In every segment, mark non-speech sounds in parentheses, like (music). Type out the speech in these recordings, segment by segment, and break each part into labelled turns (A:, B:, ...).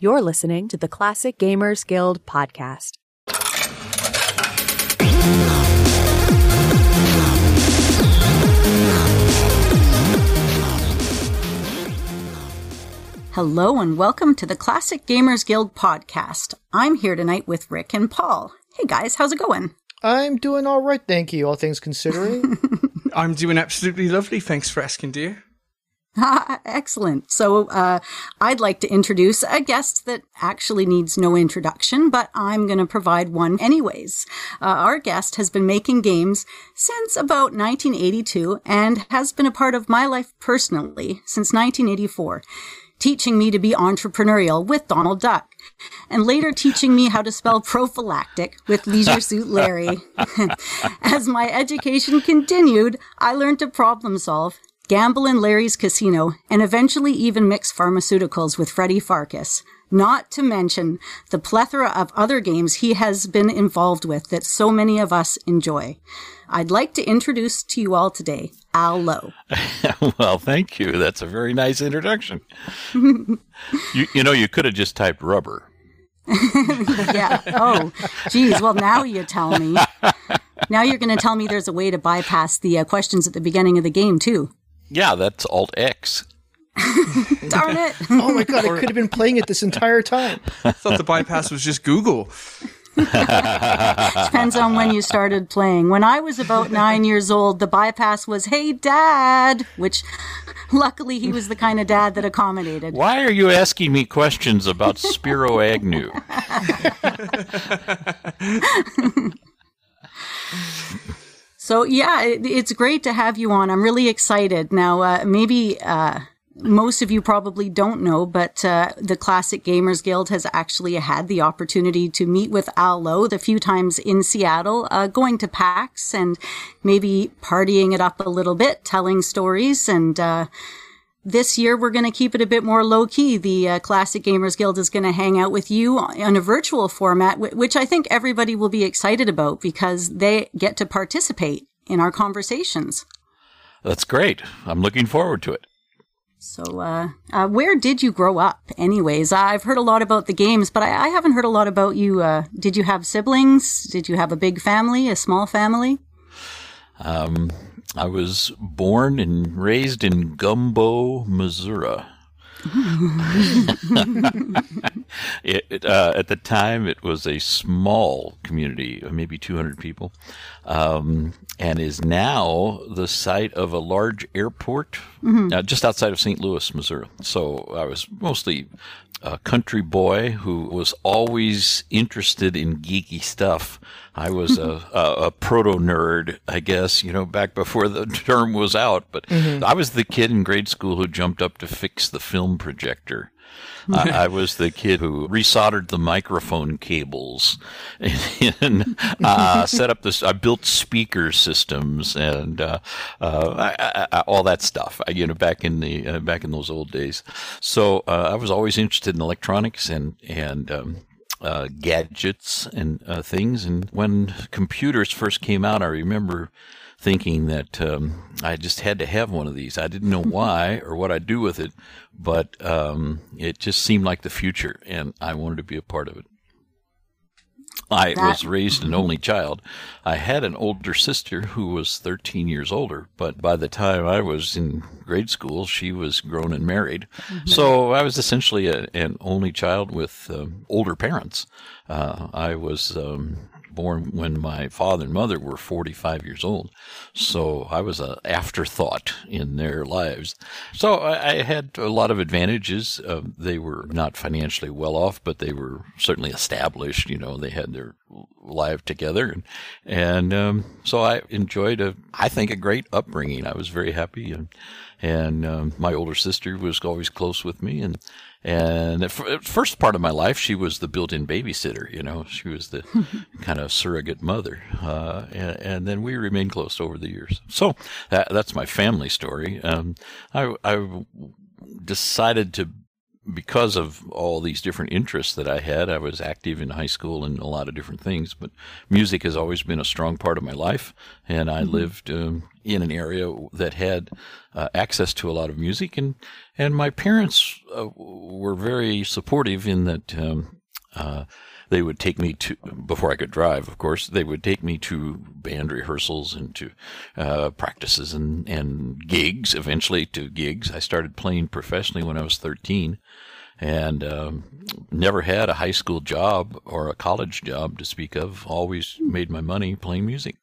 A: You're listening to the Classic Gamers Guild podcast.
B: Hello and welcome to the Classic Gamers Guild podcast. I'm here tonight with Rick and Paul. Hey guys, how's it going?
C: I'm doing all right, thank you, all things considering. (laughs)
D: I'm doing absolutely lovely. Thanks for asking, dear. (laughs)
B: Excellent. So, uh, I'd like to introduce a guest that actually needs no introduction, but I'm going to provide one anyways. Uh, our guest has been making games since about 1982 and has been a part of my life personally since 1984 teaching me to be entrepreneurial with Donald Duck, and later teaching me how to spell prophylactic with Leisure Suit Larry. (laughs) As my education continued, I learned to problem solve, gamble in Larry's casino, and eventually even mix pharmaceuticals with Freddy Pharkas. Not to mention the plethora of other games he has been involved with that so many of us enjoy. I'd like to introduce to you all today Al Lowe. (laughs)
E: well, thank you. That's a very nice introduction. (laughs) you, you know, you could have just typed rubber. (laughs)
B: yeah. Oh, geez. Well, now you tell me. Now you're going to tell me there's a way to bypass the uh, questions at the beginning of the game, too.
E: Yeah, that's Alt X. (laughs)
B: Darn it. (laughs)
C: oh my god, I could have been playing it this entire time. (laughs)
D: I thought the bypass was just Google.
B: Depends on when you started playing. When I was about nine years old, the bypass was, hey, dad, which luckily he was the kind of dad that accommodated.
E: Why are you asking me questions about Spiro Agnew?
B: So, yeah, it, it's great to have you on. I'm really excited. Now, uh, maybe. Uh, most of you probably don't know, but uh, the Classic Gamers Guild has actually had the opportunity to meet with Al Lowe the few times in Seattle, uh, going to PAX and maybe partying it up a little bit, telling stories. And uh, this year, we're going to keep it a bit more low key. The uh, Classic Gamers Guild is going to hang out with you on a virtual format, which I think everybody will be excited about because they get to participate in our conversations.
E: That's great. I'm looking forward to it.
B: So, uh, uh, where did you grow up, anyways? I've heard a lot about the games, but I, I haven't heard a lot about you. Uh, did you have siblings? Did you have a big family, a small family?
E: Um, I was born and raised in Gumbo, Missouri. (laughs) it, it, uh, at the time, it was a small community, maybe 200 people, um, and is now the site of a large airport mm-hmm. uh, just outside of St. Louis, Missouri. So I was mostly a country boy who was always interested in geeky stuff. I was a, a, a proto nerd, I guess, you know, back before the (laughs) term was out. But mm-hmm. I was the kid in grade school who jumped up to fix the film projector. I, I, (laughs) was the kid who resoldered the microphone cables (laughs) and, uh, set up this. I built speaker systems and uh, uh, I, I, all that stuff. you know, back in the uh, back in those old days. So uh, I was always interested in electronics and and um, uh, gadgets and uh, things. And when computers first came out, I remember thinking that um, I just had to have one of these. I didn't know (laughs) why or what I'd do with it, but um, it just seemed like the future, and I wanted to be a part of it. I that, was raised an only child. I had an older sister who was 13 years older, but by the time I was in grade school, she was grown and married. Mm-hmm. So I was essentially a, an only child with um, older parents. Uh, I was um, born when my father and mother were 45 years old. So I was an afterthought in their lives. So I, had a lot of advantages. Uh, they were not financially well off, but they were certainly established. You know, they had their life together. And, and um, so I enjoyed, a, I think, a great upbringing. I was very happy. And, and um, my older sister was always close with me. And and the first part of my life, she was the built-in babysitter. You know, she was the (laughs) kind of surrogate mother, uh, and, and, then we remained close over the years. So that, that's my family story. Um, I, I decided to because of all these different interests that I had, I was active in high school in a lot of different things. But music has always been a strong part of my life, and I lived um, in an area that had uh, access to a lot of music, and and my parents uh, were very supportive in that. Um, uh, they would take me to before I could drive. Of course, they would take me to band rehearsals and to uh, practices and and gigs. Eventually, to gigs. I started playing professionally when I was thirteen, and um, never had a high school job or a college job to speak of. Always made my money playing music.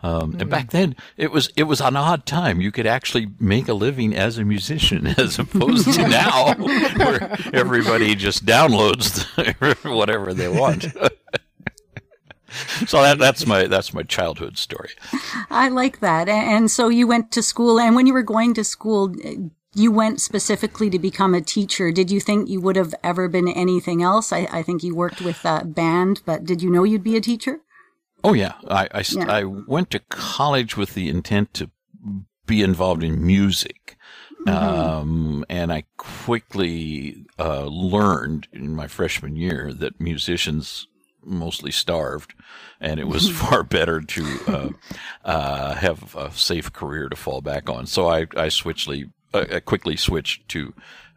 E: Um, and back then, it was it was an odd time. You could actually make a living as a musician, (laughs) as opposed to now, where everybody just downloads (laughs) whatever they want. so that, that's my that's my childhood story.
B: I like that. And so you went to school, and when you were going to school, you went specifically to become a teacher. Did you think you would have ever been anything else? I, I think you worked with a band, but did you know you'd be a teacher?
E: Oh yeah, I I,
B: Yeah.
E: I went to college with the intent to be involved in music, um, and I quickly uh, learned in my freshman year that musicians mostly starved, and it was (laughs) far better to uh, uh, have a safe career to fall back on. So I I switchly uh, I quickly switched to.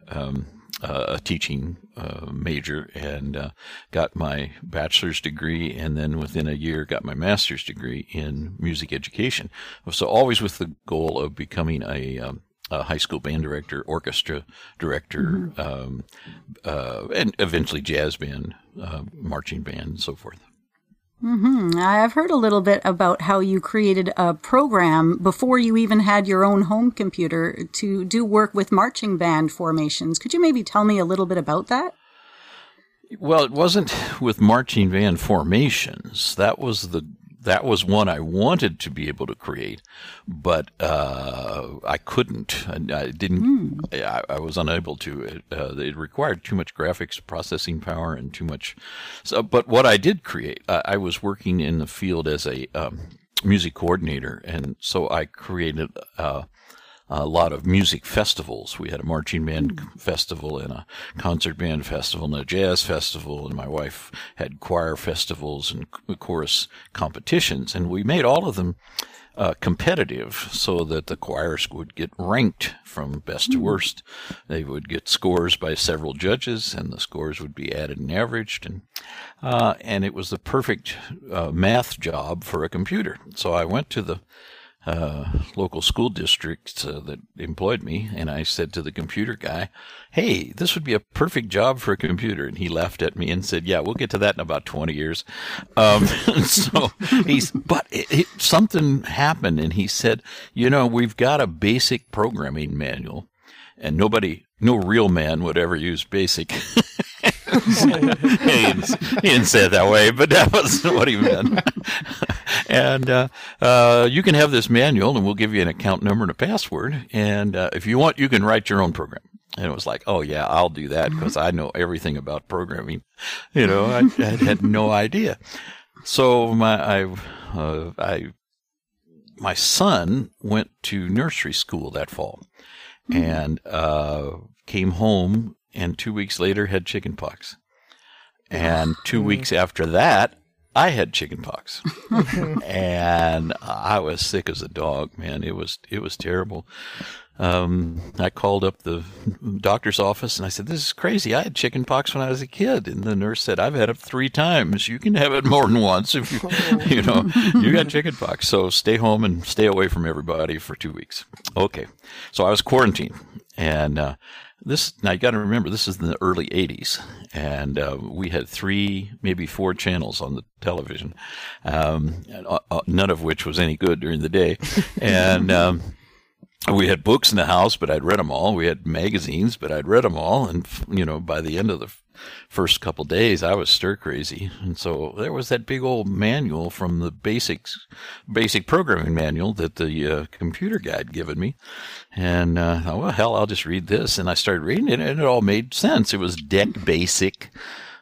E: Um, a teaching uh, major and uh, got my bachelor's degree, and then within a year got my master's degree in music education. So always with the goal of becoming a, um, a high school band director, orchestra director, um, uh, and eventually jazz band, uh, marching band, and so forth.
B: Hmm. I've heard a little bit about how you created a program before you even had your own home computer to do work with marching band formations. Could you maybe tell me a little bit about that?
E: Well, it wasn't with marching band formations. That was the that was one I wanted to be able to create, but uh, I couldn't. I, I didn't. I, I was unable to. Uh, it required too much graphics processing power and too much. So, but what I did create, I, I was working in the field as a um, music coordinator, and so I created. Uh, a lot of music festivals. We had a marching band festival and a concert band festival and a jazz festival, and my wife had choir festivals and ch- chorus competitions, and we made all of them uh, competitive so that the choirs would get ranked from best to worst. They would get scores by several judges, and the scores would be added and averaged, and uh, and it was the perfect uh, math job for a computer. So I went to the uh, local school district uh, that employed me, and I said to the computer guy, "Hey, this would be a perfect job for a computer." And he laughed at me and said, "Yeah, we'll get to that in about twenty years." Um, (laughs) so he's, but it, it, something happened, and he said, "You know, we've got a basic programming manual, and nobody, no real man would ever use basic." (laughs) he, didn't, he didn't say it that way, but that was what he meant. and uh, uh, you can have this manual, and we'll give you an account number and a password. And uh, if you want, you can write your own program. And it was like, oh yeah, I'll do that because I know everything about programming. You know, I, I had no idea. So my I uh, I my son went to nursery school that fall, and uh, came home, and two weeks later had chickenpox, and two weeks after that. I had chickenpox, (laughs) and I was sick as a dog. Man, it was it was terrible. Um, I called up the doctor's office and I said, "This is crazy. I had chickenpox when I was a kid." And the nurse said, "I've had it three times. You can have it more than once if you, (laughs) you know, you got chickenpox. So stay home and stay away from everybody for two weeks." Okay, so I was quarantined, and uh, this now you got to remember this is in the early '80s, and uh, we had three, maybe four channels on the television, um, uh, uh, none of which was any good during the day, (laughs) and. Um, we had books in the house, but I'd read them all. We had magazines, but I'd read them all. And, you know, by the end of the first couple days, I was stir crazy. And so there was that big old manual from the basics, basic programming manual that the uh, computer guy had given me. And, uh, I thought, well, hell, I'll just read this. And I started reading it and it all made sense. It was DEC Basic,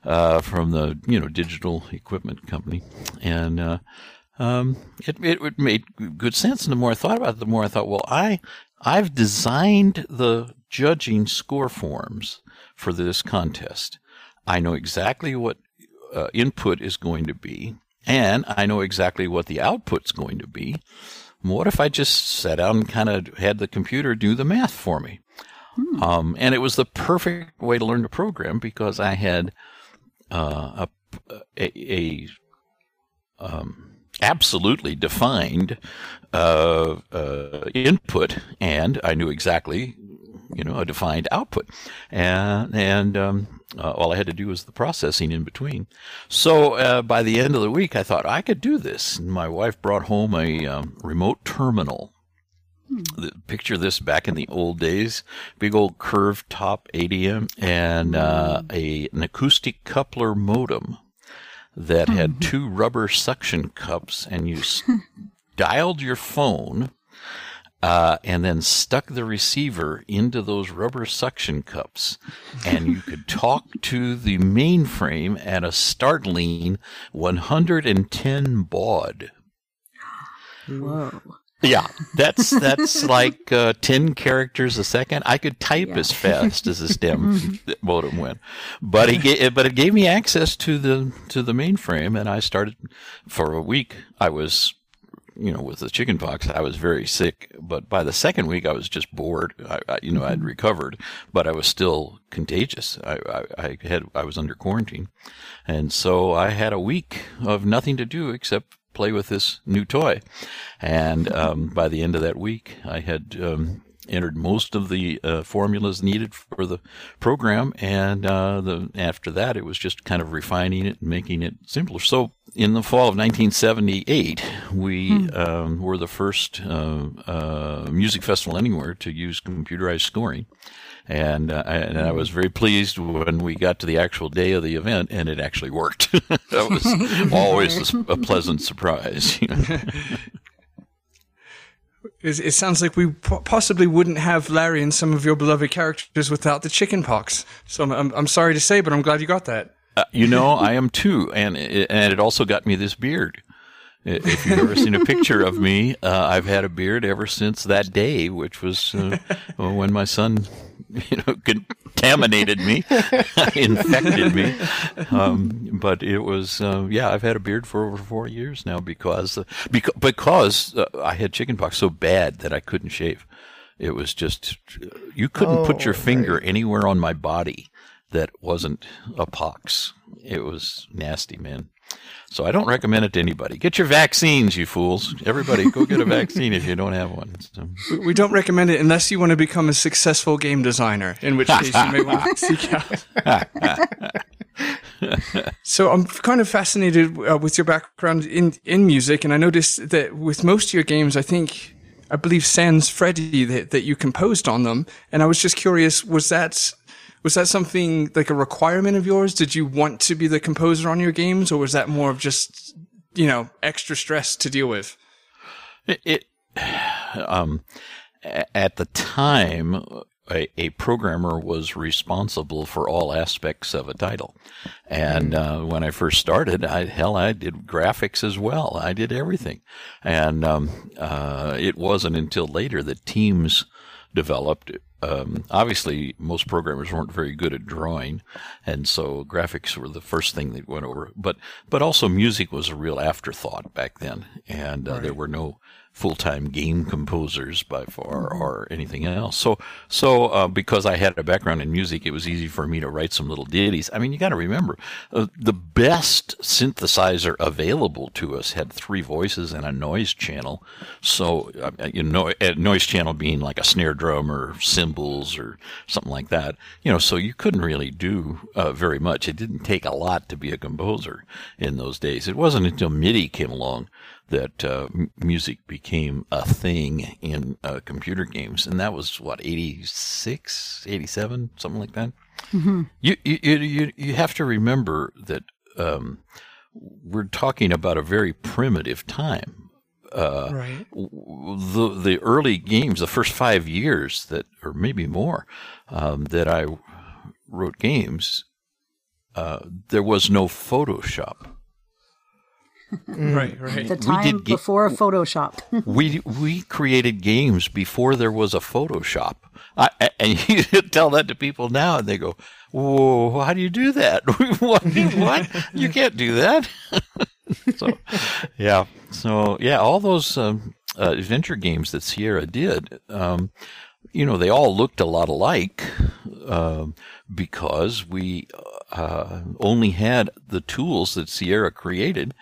E: uh, from the, you know, digital equipment company. And, uh, um, it, it, it made good sense. And the more I thought about it, the more I thought, well, I, I've designed the judging score forms for this contest. I know exactly what uh, input is going to be, and I know exactly what the output's going to be. What if I just sat down and kind of had the computer do the math for me? Um, and it was the perfect way to learn to program because I had uh, a, a, a um, absolutely defined uh, uh, input, and I knew exactly, you know, a defined output, and and um, uh, all I had to do was the processing in between. So uh, by the end of the week, I thought I could do this. And my wife brought home a um, remote terminal. The- Picture this back in the old days: big old curved top ADM and uh, a an acoustic coupler modem that had two rubber suction cups, and you s- (laughs) dialed your phone uh, and then stuck the receiver into those rubber suction cups, and you could (laughs) talk to the mainframe at a startling 110 baud.
B: Whoa.
E: Yeah, that's (laughs) that's like uh, ten characters a second. I could type as fast as the stem (laughs) (laughs) modem went, but he gave, but it gave me access to the to the mainframe, and I started for a week. I was, you know, with the chicken pox, I was very sick. But by the second week, I was just bored. I, I you know, I'd recovered, but I was still contagious. I, I, I had I was under quarantine, and so I had a week of nothing to do except play with this new toy. And um, by the end of that week, I had um, entered most of the uh, formulas needed for the program. And uh, the, after that, it was just kind of refining it and making it simpler. So in the fall of 1978, we um, were the first uh, uh, music festival anywhere to use computerized scoring. And, uh, I- and I was very pleased when we got to the actual day of the event and it actually worked. (laughs) that was (laughs) always a pleasant surprise. You (laughs) know?
D: It, it sounds like we possibly wouldn't have Larry and some of your beloved characters without the chicken pox. So I'm, I'm, I'm sorry to say, but I'm glad you got that.
E: Uh, you know, I am too, and it, and it also got me this beard. If you've ever seen a picture of me, uh, I've had a beard ever since that day, which was uh, when my son, (laughs) you know, contaminated me, (laughs) infected me. Um, but it was, uh, yeah, I've had a beard for over four years now because uh, because because uh, I had chickenpox so bad that I couldn't shave. It was just you couldn't put your finger anywhere on my body that wasn't a pox. It was nasty, man. So I don't recommend it to anybody. Get your vaccines, you fools. Everybody, go get a (laughs) vaccine if you don't have one. So,
D: We- don't recommend it unless you want to become a successful game designer, in which case you may want to (laughs) seek out. (laughs) so I'm kind of fascinated uh, with your background in, in music, and I noticed that with most of your games, I think, I believe Sans Freddy that, that you composed on them, and I was just curious, was that was that something like a requirement of yours? Did you want to be the composer on your games, or was that more of just you know extra stress to deal with?
E: it, it um, at the time, a, a programmer was responsible for all aspects of a title. And uh, when I first started, I, hell, I did graphics as well. I did everything. And um, uh, it wasn't until later that teams developed. Um, obviously, most programmers weren't very good at drawing, and so graphics were the first thing that went over. But but also music was a real afterthought back then, and uh, there were no full-time game composers by far or anything else. So so uh, because I had a background in music, it was easy for me to write some little ditties. I mean, you got to remember uh, the best synthesizer available to us had three voices and a noise channel. So uh, you know, a noise channel being like a snare drum or cymbals or something like that. You know, so you couldn't really do uh, very much. It didn't take a lot to be a composer in those days. It wasn't until MIDI came along that uh, m- music became a thing in uh, computer games, and that was what 86, 87, something like that. You, you you you you have to remember that um, we're talking about a very primitive time.
D: Right.
E: The the early games, the first five years that, or maybe more, um, that I wrote games, uh, there was no Photoshop.
D: Right. Right.
B: The time
E: did ga-
B: before Photoshop. (laughs)
E: we we created games before there was a Photoshop. I, I- and (laughs) you tell that to people now, and they go, Whoa, how do you do that? (laughs) what? what? You can't do that. so, yeah. So, yeah, all those um, uh, adventure games that Sierra did, um, you know, they all looked a lot alike uh, because we uh, only had the tools that Sierra created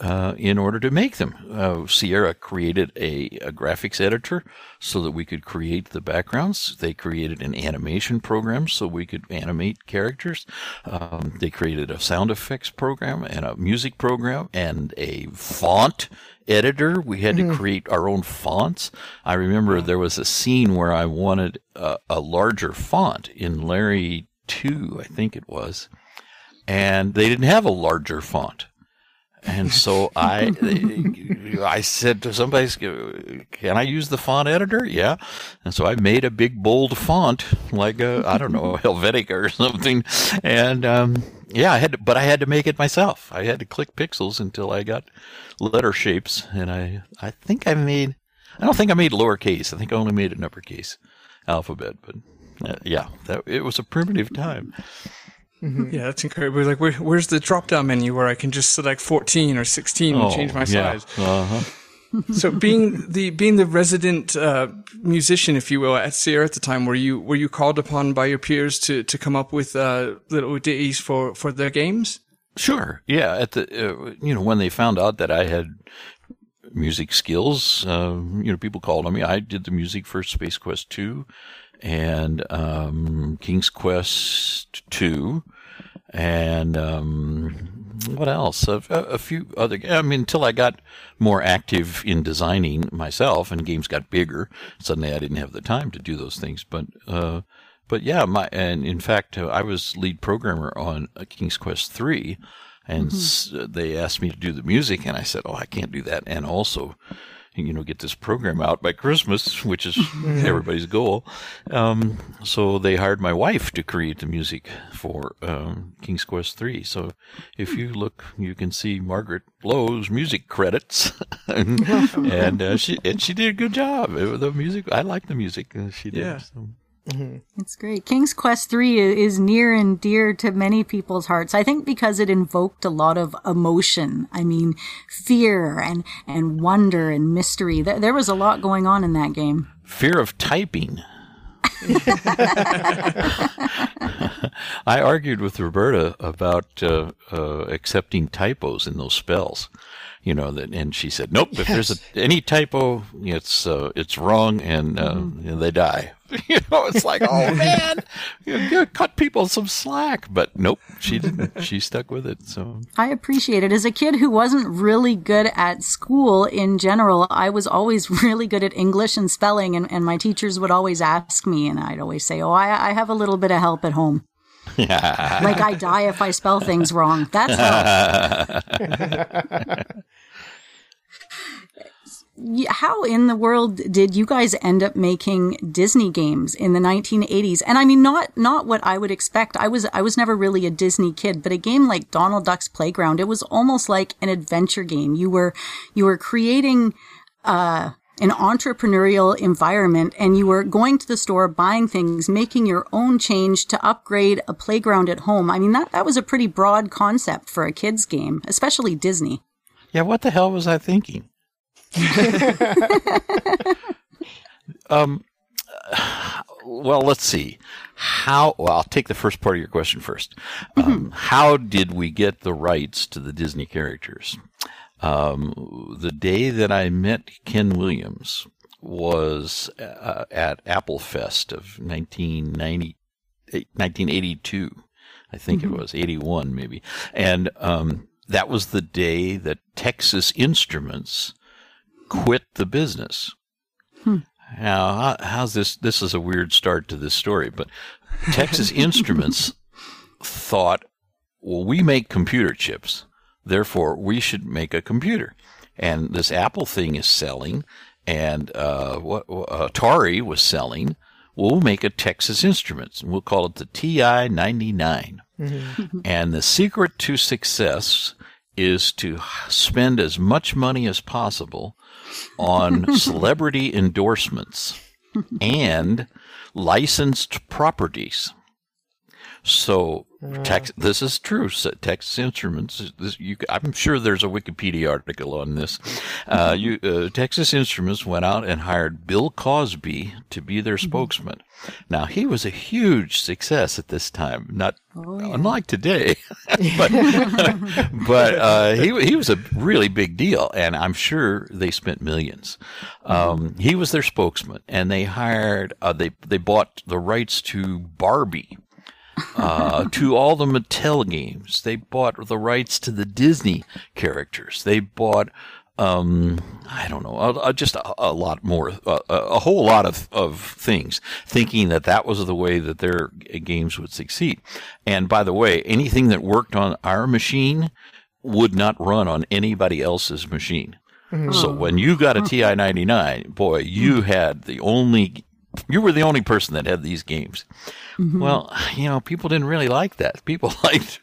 E: uh, in order to make them. Uh, Sierra created a, a, graphics editor so that we could create the backgrounds. They created an animation program so we could animate characters. Um, they created a sound effects program and a music program and a font editor. We had mm-hmm. to create our own fonts. I remember there was a scene where I wanted a, a larger font in Larry 2, I think it was. And they didn't have a larger font. And so I, I said to somebody, "Can I use the font editor?" Yeah. And so I made a big bold font, like I don't know Helvetica or something. And um, yeah, I had, to, but I had to make it myself. I had to click pixels until I got letter shapes, and I, I think I made. I don't think I made lowercase. I think I only made an uppercase alphabet. But uh, yeah, that it was a primitive time.
D: Mm-hmm. Yeah, that's incredible. Like, where, where's the drop down menu where I can just select 14 or 16 and oh, change my yeah. size? Uh-huh. (laughs) so being the being the resident uh, musician, if you will, at Sierra at the time, were you were you called upon by your peers to, to come up with uh, little ditties for, for their games?
E: Sure. Yeah. At the uh, you know when they found out that I had music skills, uh, you know people called on me. I did the music for Space Quest two and um, King's Quest two and um, what else? A, a, few other. I mean, until I got more active in designing myself, and games got bigger, suddenly I didn't have the time to do those things. But uh, but yeah, my and in fact, uh, I was lead programmer on King's Quest three, and mm-hmm. s- they asked me to do the music, and I said, "Oh, I can't do that," and also you know, get this program out by Christmas, (laughs) which is (laughs) everybody's goal. Um, so they hired my wife to create the music for um, King's Quest three. So if you look, you can see Margaret Lowe's music credits, and, (laughs) and uh, she and she did a good job. It, the music, I like the music she did. Yeah. So.
B: Mm-hmm. It's great. King's Quest 3 is near and dear to many people's hearts. I think because it invoked a lot of emotion. I mean, fear and, and wonder and mystery. There, there was a lot going on in that game.
E: Fear of typing. (laughs) I argued with Roberta about uh, uh, accepting typos in those spells you know that and she said nope if there's a, any typo it's uh, it's wrong and uh, mm-hmm. you know, they die (laughs) you know it's like oh (laughs) man. You cut people some slack. But nope she didn't. (laughs) She stuck with it so.
B: I appreciate it. As a kid who wasn't really good at school in general i was always really good at english and spelling and, and my teachers would always ask me and i'd always say oh i, I have a little bit of help at home. Yeah. like I die if I spell things wrong. That's how in the world did you guys end up making Disney games in the 1980s? And I mean, not not what I would expect. I was I was never really a Disney kid, but a game like Donald Duck's Playground, it was almost like an adventure game. You were you were creating. Uh, an entrepreneurial environment and you were going to the store, buying things, making your own change to upgrade a playground at home. I mean, that, that was a pretty broad concept for a kid's game, especially Disney.
E: Yeah, what the hell was I thinking? Um, well, let's see. How, well, I'll take the first part of your question first. Um, mm-hmm. How did we get the rights to the Disney characters? Um, the day that I met Ken Williams was uh, at Apple Fest of 1990, 1982. I think mm-hmm. it was 81 maybe. And, um, that was the day that Texas Instruments quit the business. Hmm. Now, how's this? This is a weird start to this story, but Texas (laughs) Instruments thought, well, we make computer chips. Therefore, we should make a computer. And this Apple thing is selling, and uh, what uh, Atari was selling. We'll make a Texas Instruments, and we'll call it the TI 99. Mm-hmm. (laughs) and the secret to success is to spend as much money as possible on (laughs) celebrity endorsements and licensed properties. So Tex, this is true. So Texas Instruments. This, you, I'm sure there's a Wikipedia article on this. Uh, (laughs) you, uh, Texas Instruments went out and hired Bill Cosby to be their spokesman. Now he was a huge success at this time, not unlike today, (laughs) (laughs) but but uh, he he was a really big deal, and I'm sure they spent millions. Um, he was their spokesman, and they hired uh, they they bought the rights to Barbie uh, to all the Mattel games. They bought the rights to the Disney characters. They bought, um, I don't know, uh, just a, a, lot more, uh, a whole lot of, of things, thinking that that was the way that their games would succeed. And by the way, anything that worked on our machine would not run on anybody else's machine. Mm-hmm. So when you got a TI 99, boy, you had the only you were the only person that had these games. Mm-hmm. Well, you know, people didn't really like that. People (laughs) liked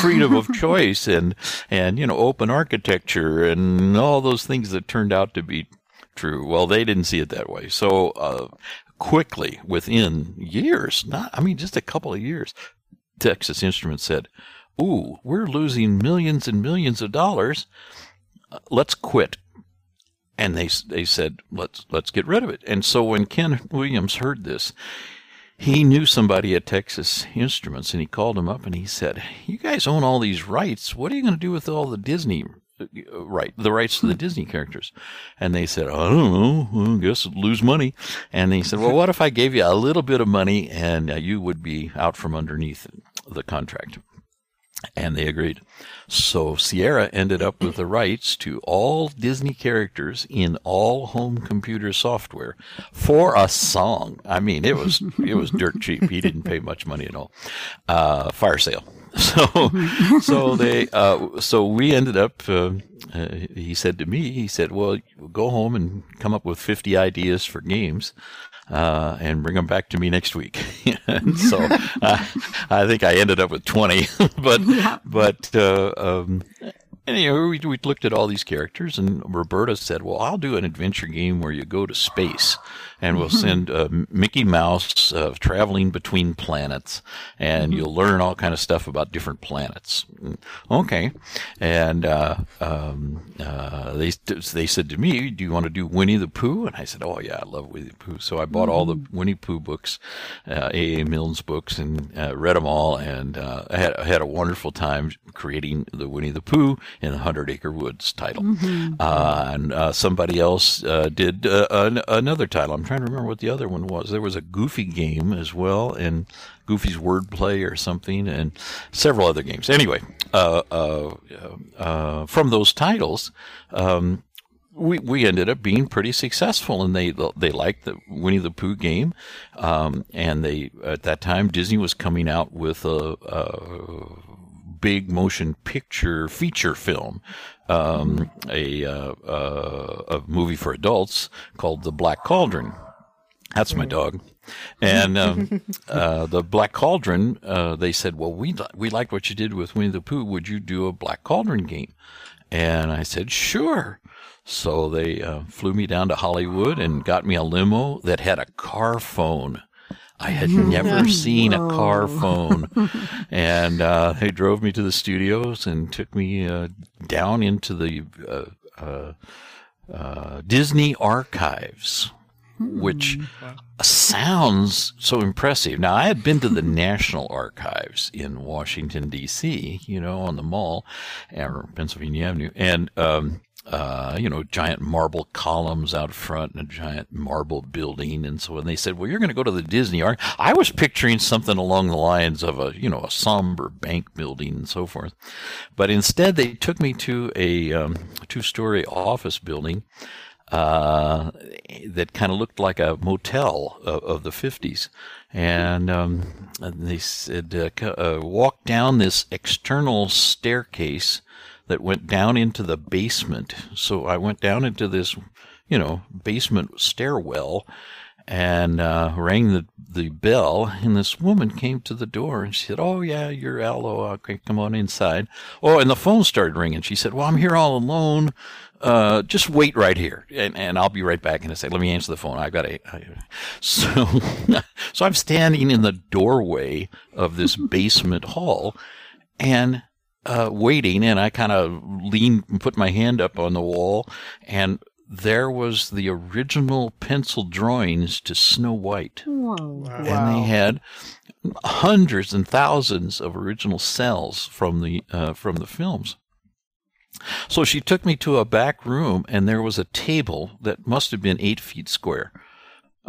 E: freedom of choice and, and, you know, open architecture and all those things that turned out to be true. Well, they didn't see it that way. So, uh, quickly within years, not, I mean, just a couple of years, Texas Instruments said, Ooh, we're losing millions and millions of dollars. Uh, let's quit and they they said let's let's get rid of it. And so when Ken Williams heard this, he knew somebody at Texas Instruments, and he called him up and he said, "You guys own all these rights. What are you going to do with all the Disney?" Uh, right, the rights to the Disney characters. And they said, I don't know, I guess lose money. And he said, well, what if I gave you a little bit of money and uh, you would be out from underneath the contract? And they agreed. So Sierra ended up with the rights to all Disney characters in all home computer software for a song. I mean, it was it was dirt cheap. He didn't pay much money at all. Uh, fire sale. (laughs) So so they uh, so we ended up. Uh, uh, he said to me, he said, "Well, go home and come up with fifty ideas for games." Uh, and bring them back to me next week. (laughs) so uh, I think I ended up with 20, (laughs) but, yeah. but, uh, um, anyway, we, we looked at all these characters, and Roberta said, "Well, I'll do an adventure game where you go to space, and we'll mm-hmm. send uh, Mickey Mouse uh, traveling between planets, and mm-hmm. you'll learn all kind of stuff about different planets." Okay, and uh, um, uh, they they said to me, "Do you want to do Winnie the Pooh?" And I said, "Oh yeah, I love Winnie the Pooh." So I bought all the mm-hmm. Winnie Pooh books, A. A. Milne's books, and uh, read them all, and uh, I had I had a wonderful time creating the Winnie the Pooh in the Hundred Acre Woods title. Mm-hmm. Uh, and uh, somebody else uh, did uh, an- another title. I'm trying to remember what the other one was. There was a Goofy game as well, and Goofy's Wordplay or something, and several other games. Anyway, uh, uh, from those titles, um, we we ended up being pretty successful, and they they liked the Winnie the Pooh game, um, and they at that time Disney was coming out with a, a big motion picture feature film, um, a, uh, uh, a movie for adults called The Black Cauldron. That's my dog. And um, (laughs) uh, the Black Cauldron, uh, they said, "Well, we we liked what you did with Winnie the Pooh. Would you do a Black Cauldron game?" And I said, "Sure." So they uh, flew me down to Hollywood and got me a limo that had a car phone I had never (laughs) seen a car phone. (laughs) and uh, they drove me to the studios and took me uh, down into the uh, uh, uh Disney archives, which hmm. sounds so impressive. Now, I had been to the National Archives in Washington, D.C., you know, on the mall, or Pennsylvania Avenue. And um, uh, you know, giant marble columns out front and a giant marble building. And so when they said, well, you're going to go to the Disney Ark, I was picturing something along the lines of a, you know, a somber bank building and so forth. But instead, they took me to a um, two story office building. Uh, that kind of looked like a motel of, of the 50s. And, um, they said, uh, uh, walk down this external staircase that went down into the basement. So I went down into this, you know, basement stairwell and uh, rang the, the bell. And this woman came to the door and she said, Oh, yeah, you're Al Lowe. Okay, come on inside. Oh, and the phone started ringing. She said, Well, I'm here all alone. Uh, just wait right here, and, and I'll be right back. And I said, "Let me answer the phone. I've got a." So, (laughs) so I'm standing in the doorway of this basement hall, and uh, waiting, and I kind of leaned and put my hand up on the wall, and there was the original pencil drawings to Snow White.
B: Whoa.
E: And they had hundreds and thousands of original cels from the uh, from the films. So she took me to a back room, and there was a table that must have been eight feet square.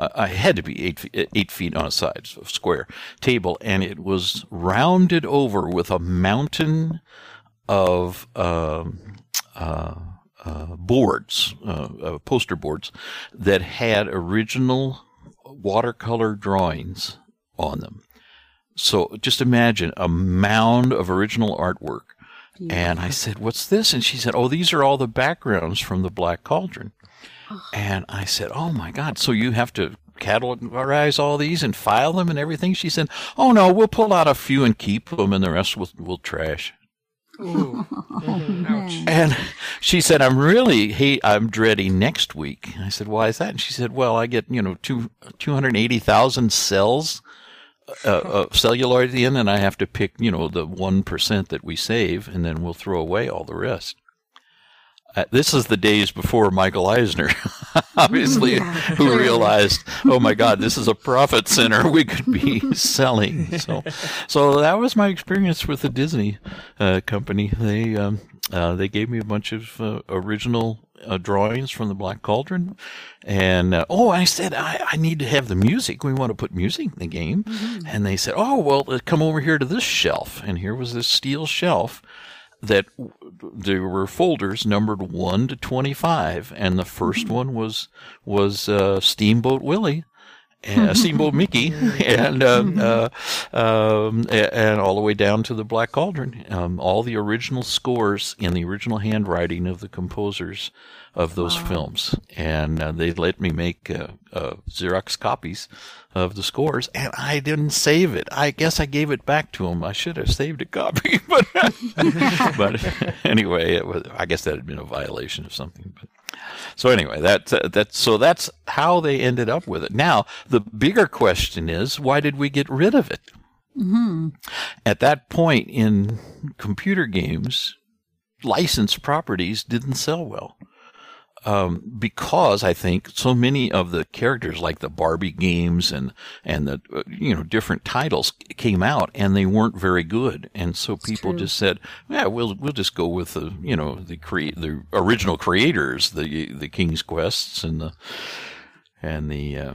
E: Uh, I had to be eight feet, eight feet on a side square table, and it was rounded over with a mountain of um, uh, uh, boards, uh, uh, poster boards that had original watercolor drawings on them. So just imagine a mound of original artwork. And I said, What's this? And she said, Oh, these are all the backgrounds from the Black Cauldron. And I said, Oh my God. So you have to categorize all these and file them and everything? She said, Oh no, we'll pull out a few and keep them and the rest we'll, we'll trash.
D: Ooh. Ouch.
E: And she said, I'm really, hey, I'm dreading next week. I said, why is that? And she said, well, I get, you know, two, 280,000 cels uh, of celluloid in, and I have to pick, you know, the 1% that we save, and then we'll throw away all the rest. Uh, this is the days before Michael Eisner, (laughs) obviously, who realized, oh my God, this is a profit center (laughs) we could be (laughs) selling. So, so that was my experience with the Disney uh, company. They um, uh, they gave me a bunch of uh, original uh, drawings from the Black Cauldron, and uh, oh, I said I, I need to have the music. We want to put music in the game, and they said, oh well, come over here to this shelf, and here was this steel shelf that there were folders numbered 1 to 25 and the 1st one was was uh, steamboat willie and (laughs) steamboat mickey and um, uh, um, and all the way down to the black cauldron. Um, all the original scores in the original handwriting of the composers of those films. And uh, they let me make uh, uh, xerox copies of the scores and i didn't save it. I guess i gave it back to them i should have saved a copy (laughs) but (laughs) but anyway, it was, I guess that had been a violation of something. But so anyway, that uh, that so that's how they ended up with it. Now the bigger question is, why did we get rid of it? At that point in computer games, licensed properties didn't sell well. Um, because I think so many of the characters, like the Barbie games and and the uh, you know different titles, came out and they weren't very good, and so people just said, "Yeah, we'll we'll just go with the you know the cre- the original creators, the the King's Quests and the and the uh,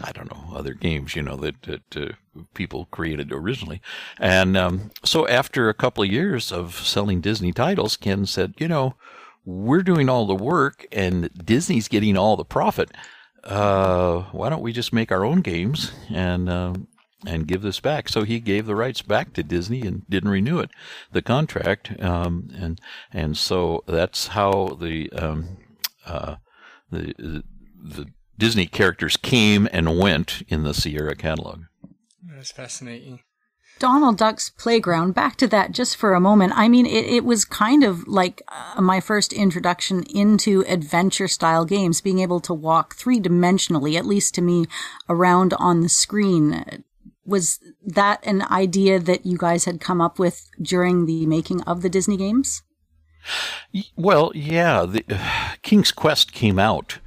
E: I don't know other games, you know that that uh, people created originally, and um, so after a couple of years of selling Disney titles, Ken said, you know, we're doing all the work and Disney's getting all the profit. Uh, why don't we just make our own games and um and give this back? So he gave the rights back to Disney and didn't renew it, the contract, um, and and so that's how the um, uh, the the Disney characters came and went in the Sierra catalog.
D: That's fascinating.
B: Donald Duck's Playground, back to that just for a moment. I mean, it, it was kind of like uh, my first introduction into adventure style games, being able to walk three dimensionally, at least to me, around on the screen. Was that an idea that you guys had come up with during the making of the Disney games?
E: Well, yeah, the (sighs) King's Quest came out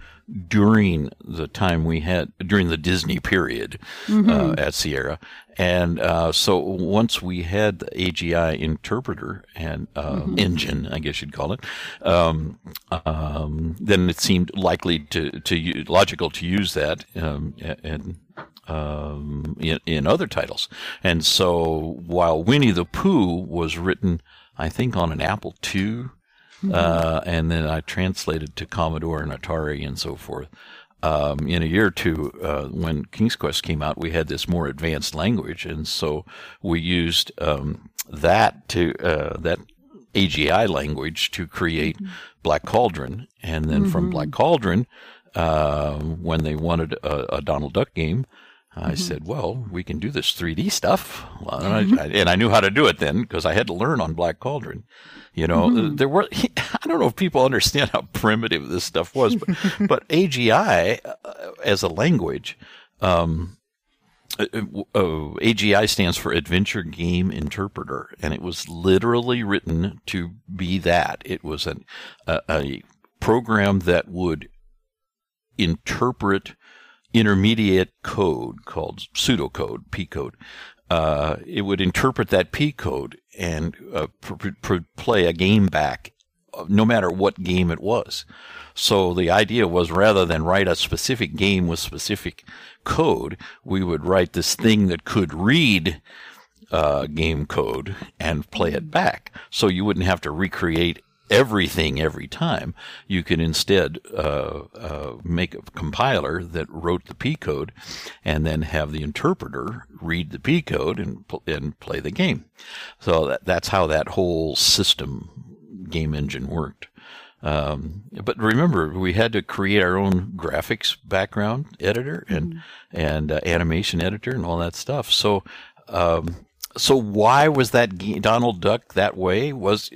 E: during the time we had during the Disney period uh, at Sierra, and uh, so once we had the AGI interpreter and uh, engine, I guess you'd call it, um, um, then it seemed likely to to logical to use that um, and um, in, in other titles. And so while Winnie the Pooh was written, I think on an Apple II, uh, and then I translated to Commodore and Atari and so forth. Um, in a year or two, uh, when King's Quest came out, we had this more advanced language, and so we used um, that to uh, that AGI language to create Black Cauldron, and then from Black Cauldron, uh, when they wanted a, a Donald Duck game. I said, "Well, we can do this 3D stuff," well, and, I, and I knew how to do it then because I had to learn on Black Cauldron. You know, there were (laughs) I don't know if people understand how primitive this stuff was, but, but (laughs) AGI uh, as a language. Um, uh, uh, AGI stands for Adventure Game Interpreter, and it was literally written to be that. It was an, a program that would interpret intermediate code called pseudocode, P code. Uh, it would interpret that P code and uh, pr- pr- play a game back, uh, no matter what game it was. So the idea was rather than write a specific game with specific code, we would write this thing that could read uh, game code and play it back. So you wouldn't have to recreate everything every time. You could instead uh, uh, make a compiler that wrote the P code, and then have the interpreter read the P code and and play the game. So that, that's how that whole system game engine worked. Um, but remember, we had to create our own graphics background editor and mm-hmm. and uh, animation editor and all that stuff. So. Um, so why was that Donald Duck that way? Was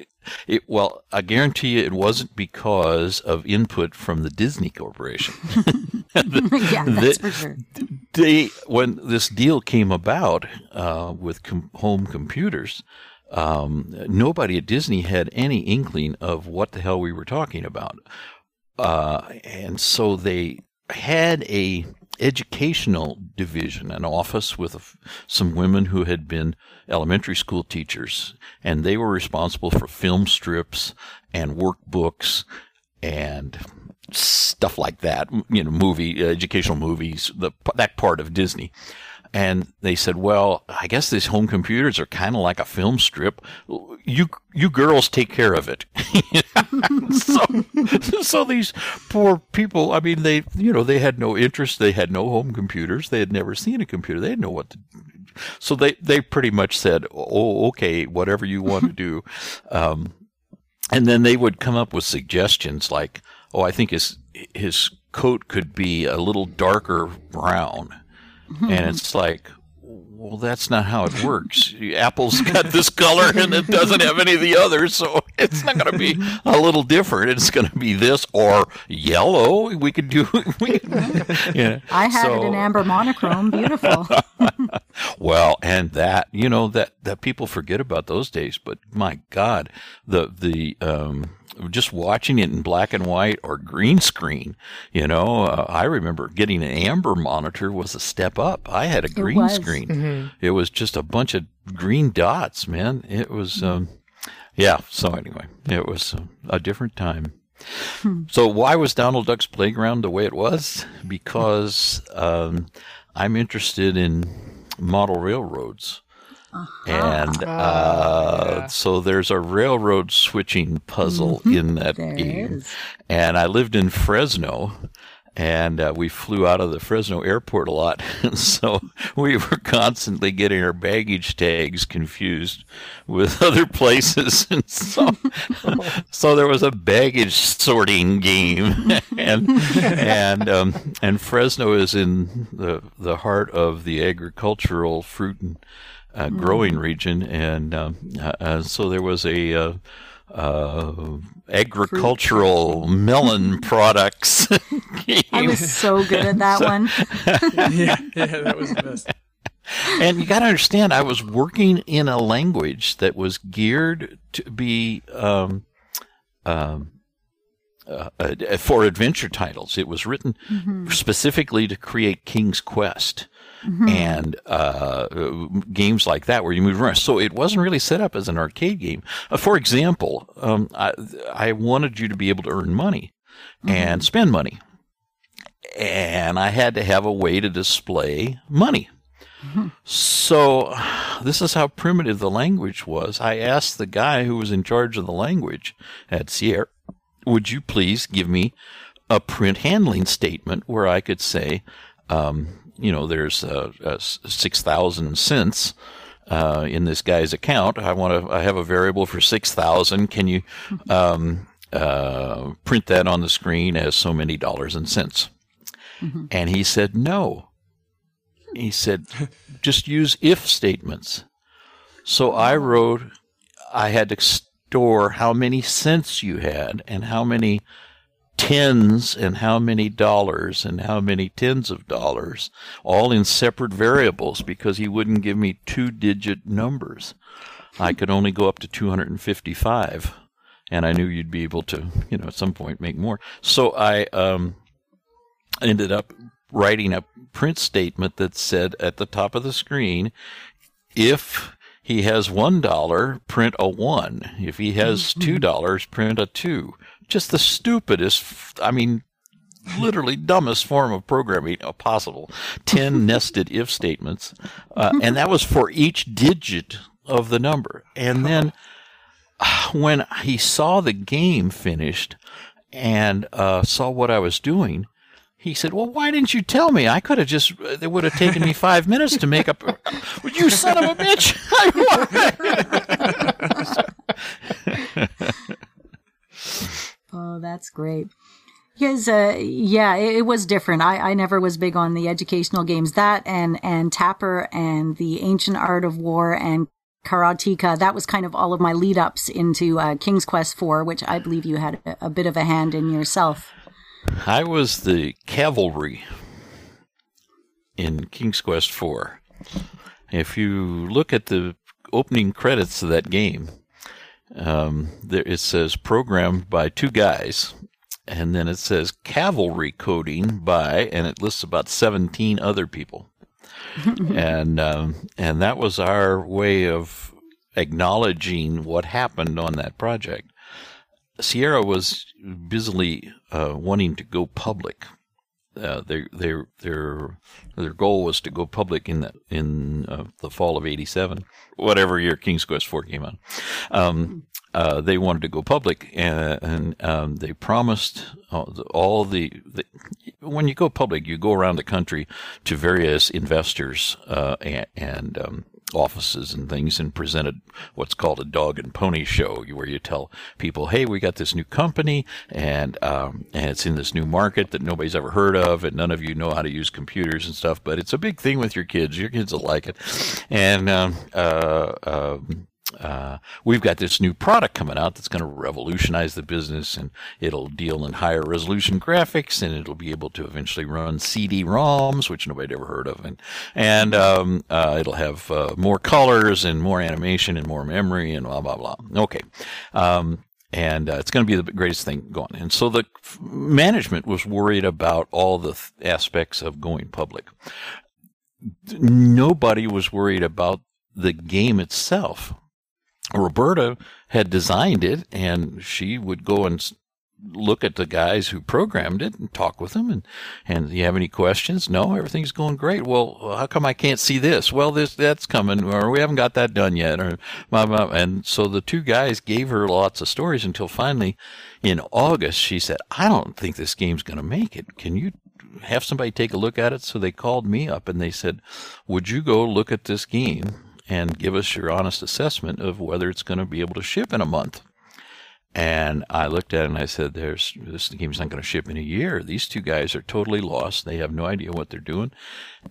E: it, well, I guarantee you it wasn't because of input from the Disney Corporation. (laughs)
B: yeah, that's for sure.
E: They, when this deal came about uh, with com- home computers, um, nobody at Disney had any inkling of what the hell we were talking about. Uh, and so they had a educational division, an office with some women who had been elementary school teachers, and they were responsible for film strips and workbooks and stuff like that. You know, movie uh, educational movies, the that part of Disney. And they said, well, I guess these home computers are kind of like a film strip. You, you girls take care of it. (laughs) so, so these poor people, I mean, they, you know, they had no interest. They had no home computers. They had never seen a computer. They didn't know what to, so they, they pretty much said, oh, okay, whatever you want to do. (laughs) Um, and then they would come up with suggestions like, oh, I think his, his coat could be a little darker brown and it's like, well, that's not how it works. Apple's got this color and it doesn't have any of the others, so it's not going to be a little different. It's going to be this or yellow. We could do. (laughs) We
B: could, yeah. I had so, it in amber monochrome. Beautiful. (laughs)
E: well, and that you know that that people forget about those days, but my God, the the um, just watching it in black and white or green screen. You know, uh, I remember getting an amber monitor was a step up. I had a green screen. Mm-hmm. It was just a bunch of green dots, man. It was, um, yeah. So anyway, it was a different time. Hmm. So why was Donald Duck's playground the way it was? Because um, I'm interested in model railroads. Uh-huh. And uh, uh, yeah. so there's a railroad switching puzzle mm-hmm. in that there game. Is. And I lived in Fresno, and uh, we flew out of the Fresno airport a lot. (laughs) so we were constantly getting our baggage tags confused with (laughs) other places. (laughs) and so, so there was a baggage sorting game. and and um, and Fresno is in the the heart of the agricultural fruit and uh, growing region, and um, uh, uh, so there was a uh, uh, agricultural melon (laughs) products. (laughs)
B: I was so good at that so, one. (laughs)
D: yeah, yeah, that was the best.
E: And you got to understand, I was working in a language that was geared to be um, um, uh, uh, for adventure titles. It was written mm-hmm. specifically to create King's Quest mm-hmm. and uh, games like that where you move around. So it wasn't really set up as an arcade game. Uh, for example, um, I, I, wanted you to be able to earn money mm-hmm. and spend money, and I had to have a way to display money. Mm-hmm. So, this is how primitive the language was. I asked the guy who was in charge of the language at Sierra, would you please give me a print handling statement where I could say, um, you know, there's uh, uh, six thousand cents uh, in this guy's account. I want to. I have a variable for six thousand. Can you (laughs) um, uh, print that on the screen as so many dollars and cents? Mm-hmm. And he said, no. He said, (laughs) just use if statements. So I wrote, I had to store how many cents you had and how many tens and how many dollars and how many tens of dollars, all in separate variables because he wouldn't give me two digit numbers. I could only go up to 255 and I knew you'd be able to, you know, at some point make more. So I um, ended up writing a print statement that said at the top of the screen, if he has one dollar, print a one. If he has mm-hmm. two dollars, print a two just the stupidest, I mean, literally dumbest form of programming possible. 10 (laughs) nested if statements. Uh, and that was for each digit of the number. And then when he saw the game finished and uh, saw what I was doing, he said, "Well, why didn't you tell me? I could have just. It would have taken me five minutes to make up. (laughs) you son of a bitch! (laughs)
B: Oh, that's great. Because, uh, yeah, it, it, was different. I, I never was big on the educational games. That and, and Tapper and the Ancient Art of War and Karateka, that was kind of all of my lead ups into uh, King's Quest IV, which I believe you had a, a bit of a hand in yourself.
E: I was the cavalry in King's Quest IV. If you look at the opening credits of that game, um, there it says programmed by two guys, and then it says cavalry coding by, and it lists about 17 other people. (laughs) and um, and that was our way of acknowledging what happened on that project. Sierra was busily uh, wanting to go public. Uh, their their their their goal was to go public in the in uh, the fall of '87, whatever year King's Quest IV came out. Um, uh, they wanted to go public, and, and um, they promised all the, the, when you go public, you go around the country to various investors uh, and, and um, offices and things and presented what's called a dog and pony show, where you tell people, "Hey, we got this new company, and um, and it's in this new market that nobody's ever heard of, and none of you know how to use computers and stuff, but it's a big thing with your kids. Your kids will like it." And um, uh, uh, uh, we've got this new product coming out that's going to revolutionize the business and it'll deal in higher resolution graphics and it'll be able to eventually run CD-ROMs, which nobody ever heard of. And, and, um, uh, it'll have, uh, more colors and more animation and more memory and blah, blah, blah. Okay. Um, and uh, it's going to be the greatest thing going. And so the management was worried about all the th- aspects of going public. Nobody was worried about the game itself. Roberta had designed it, and she would go and look at the guys who programmed it and talk with them and and do you have any questions? No everything's going great. Well how come i can't see this? Well this that's coming or we haven't got that done yet or and so the two guys gave her lots of stories until finally in august she said i don't think this game's going to make it. Can you have somebody take a look at it? So they called me up and they said would you go look at this game and give us your honest assessment of whether it's going to be able to ship in a month. And I looked at it and I said, "There's this game's not going to ship in a year. These two guys are totally lost. They have no idea what they're doing,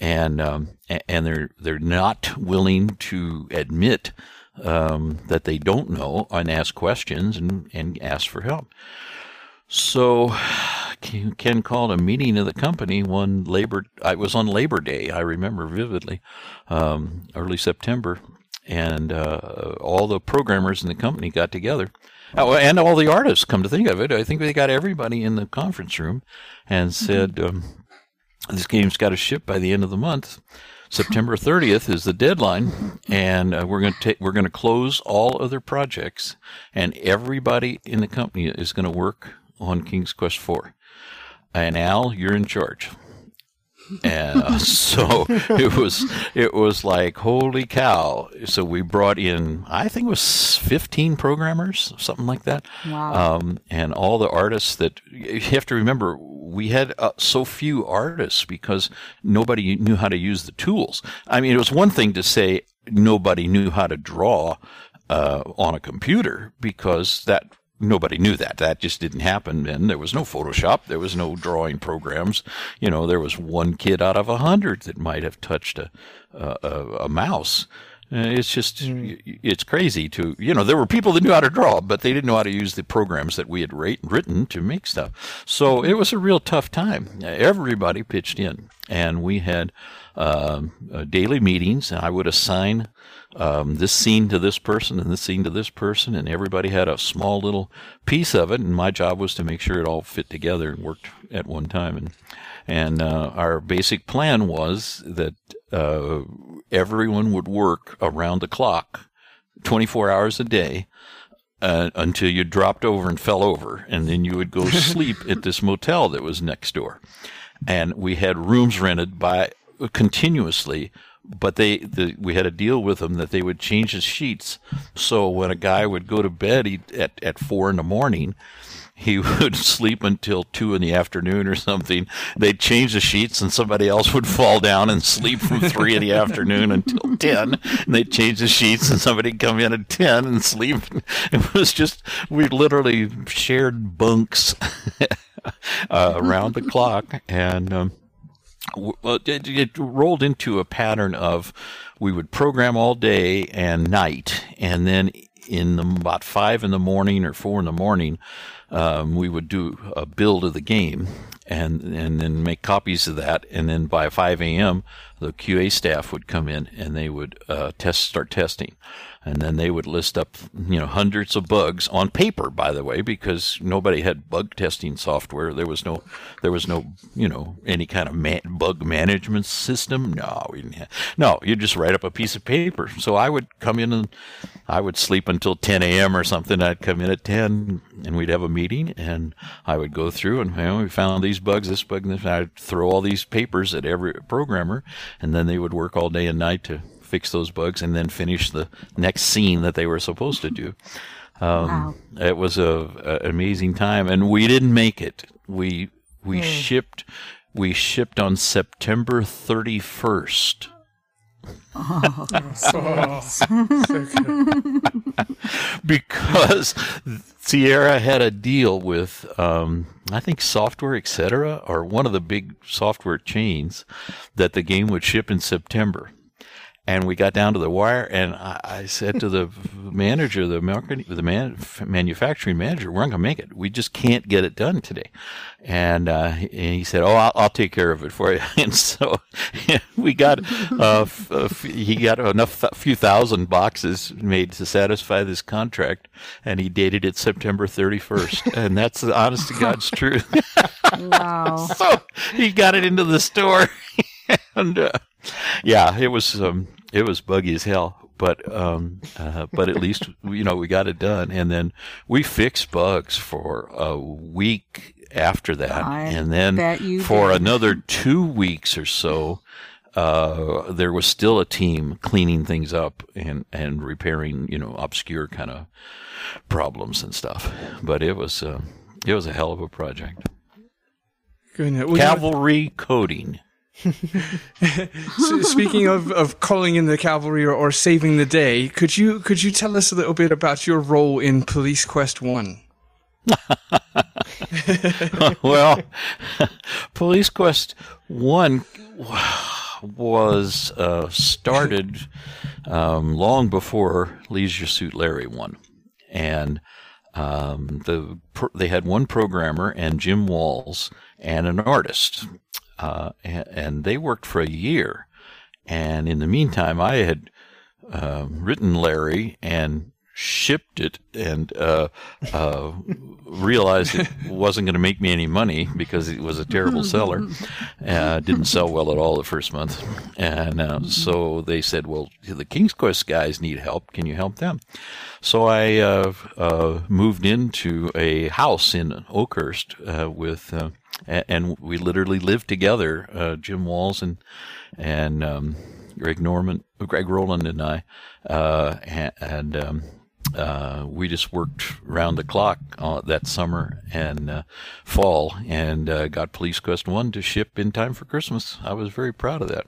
E: and um, and they're they're not willing to admit um, that they don't know and ask questions and and ask for help." So Ken called a meeting of the company one Labor. I was on Labor Day. I remember vividly, um, early September, and uh, all the programmers in the company got together. Oh, and all the artists. Come to think of it, I think they got everybody in the conference room and mm-hmm. said, um, "This game's got to ship by the end of the month." September 30th is the deadline, and uh, we're going to we're going to close all other projects, and everybody in the company is going to work on King's Quest IV and Al, you're in charge. and uh, (laughs) so it was it was like holy cow so we brought in i think it was 15 programmers something like that
B: wow. Um,
E: and all the artists that you have to remember we had uh, so few artists because nobody knew how to use the tools i mean it was one thing to say nobody knew how to draw uh, on a computer because that nobody knew that. That just didn't happen. And there was no Photoshop. There was no drawing programs. You know, there was one kid out of a hundred that might have touched a, a, a mouse. Uh, it's just, it's crazy to, you know, there were people that knew how to draw, but they didn't know how to use the programs that we had rate, written to make stuff. So it was a real tough time. Everybody pitched in, and we had uh, uh, daily meetings, and I would assign um, this scene to this person and this scene to this person, and everybody had a small little piece of it, and my job was to make sure it all fit together and worked at one time. And and uh, our basic plan was that uh, everyone would work around the clock, 24 hours a day, uh, until you dropped over and fell over, and then you would go (laughs) sleep at this motel that was next door. And we had rooms rented by continuously, but they the, we had a deal with them that they would change the sheets. So when a guy would go to bed he, at at four in the morning, he (laughs) would sleep until two in the afternoon or something. They'd change the sheets and somebody else would fall down and sleep from three in the afternoon until (laughs) 10. And they'd change the sheets and somebody'd come in at 10 and sleep. (laughs) It was just, we literally shared bunks uh, around the clock. And, um, it, it, rolled into a pattern of we would program all day and night, and then in the, about five in the morning or four in the morning, um, we would do a build of the game and and then make copies of that. And then by 5 a.m., the QA staff would come in and they would uh, test start testing and then they would list up you know hundreds of bugs on paper by the way because nobody had bug testing software. There was no there was no you know any kind of man, bug management system. No we didn't have, no you just write up a piece of paper. So i would come in and i would sleep until 10 a.m or something. I'd come in at 10 and we'd have a meeting and i would go through and you know, we found these bugs this bug and this i'd throw all these papers at every programmer and then they would work all day and night to fix those bugs and then finish the next scene that they were supposed to do. Um, wow. It was a, a, amazing time, and we didn't make it. We we mm. shipped we shipped on September thirty first. Oh, (laughs) (laughs) because Sierra had a deal with, um, I think, Software Etc., or one of the big software chains, that the game would ship in September and we got down to the wire, and I, I said to the (laughs) manager, the marketing, the man, manufacturing manager, "We're not going to make it. We just can't get it done today." And, uh, and he said, "Oh, I'll, I'll, take care of it for you." (laughs) And so we got, uh, f- he got enough, a few thousand boxes made to satisfy this contract, and he dated it September 31st, (laughs) and that's the honest to God's truth.
B: wow!
E: so he got it into the store, and. Uh, yeah, it was um, it was buggy as hell, but um, uh, but at least (laughs) you know we got it done, and then we fixed bugs for a week after that,
B: I
E: and then for
B: did.
E: another (laughs) two weeks or so. Uh, there was still a team cleaning things up and, and repairing, you know, obscure kind of problems and stuff. But it was, uh, it was a hell of a project.
D: Goodness.
E: Cavalry coding.
D: Speaking of, of calling in the cavalry or, or, saving the day, could you could you tell us a little bit about your role in Police Quest One? (laughs)
E: well, (laughs) Police Quest One was uh, started um, long before Leisure Suit Larry One, and um, the they had one programmer and Jim Walls and an artist uh, and, they worked for a year. And in the meantime, I had uh, written Larry and shipped it and uh, uh, realized it wasn't going to make me any money because it was a terrible (laughs) seller. Uh, didn't sell well at all the first month. And uh, so they said, well, the King's Quest guys need help. Can you help them? So I uh, uh, moved into a house in Oakhurst with and, we literally lived together, uh, Jim Walls and and um, Greg Norman, Greg Rowland, and I, uh, and, and um, uh, we just worked round the clock uh, that summer and uh, fall, and uh, got Police Quest One to ship in time for Christmas. I was very proud of that.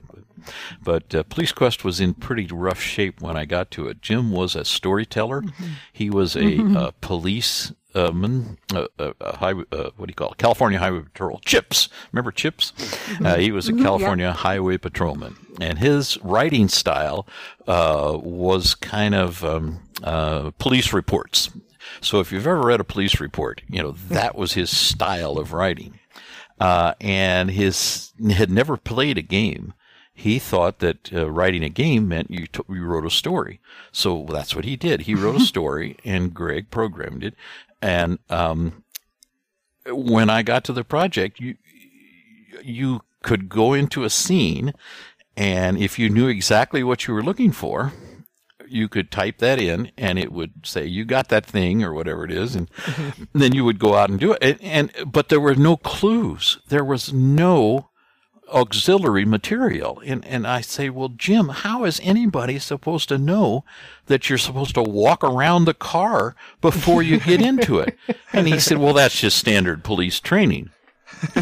E: But uh, Police Quest was in pretty rough shape when I got to it. Jim was a storyteller. Mm-hmm. He was a, mm-hmm. police policeman, uh, uh, uh, highway, uh, what do you call it? California Highway Patrol. CHiPs. Remember CHiPs? (laughs) Uh, he was a California Highway Patrolman. And his writing style uh, was kind of um, uh, police reports. So if you've ever read a police report, you know, that was his style of writing. Uh, and his had never played a game. He thought that uh, writing a game meant you, t- you wrote a story. So that's what he did. He wrote a (laughs) story, and Greg programmed it. And um, when I got to the project, you you could go into a scene, and if you knew exactly what you were looking for, you could type that in and it would say you got that thing or whatever it is and then you would go out and do it. And, and but there were no clues. There was no auxiliary material. And and I say well Jim how is anybody supposed to know that you're supposed to walk around the car before you get into it? (laughs) And he said well that's just standard police training. (laughs)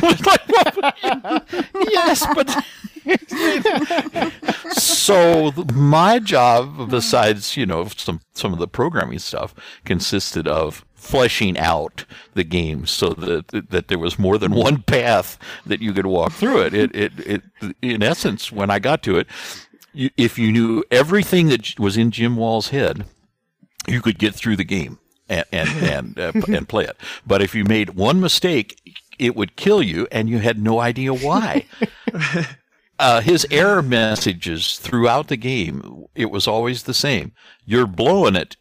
E: Yes, but (laughs) so my job, besides you know some some of the programming stuff, consisted of fleshing out the game so that that there was more than one path that you could walk through it. It it, it in essence, when I got to it, you, if you knew everything that was in Jim Walls' head, you could get through the game and and and, uh, and play it. But if you made one mistake, it would kill you, and you had no idea why. (laughs) uh, his error messages throughout the game, it was always the same. You're blowing it.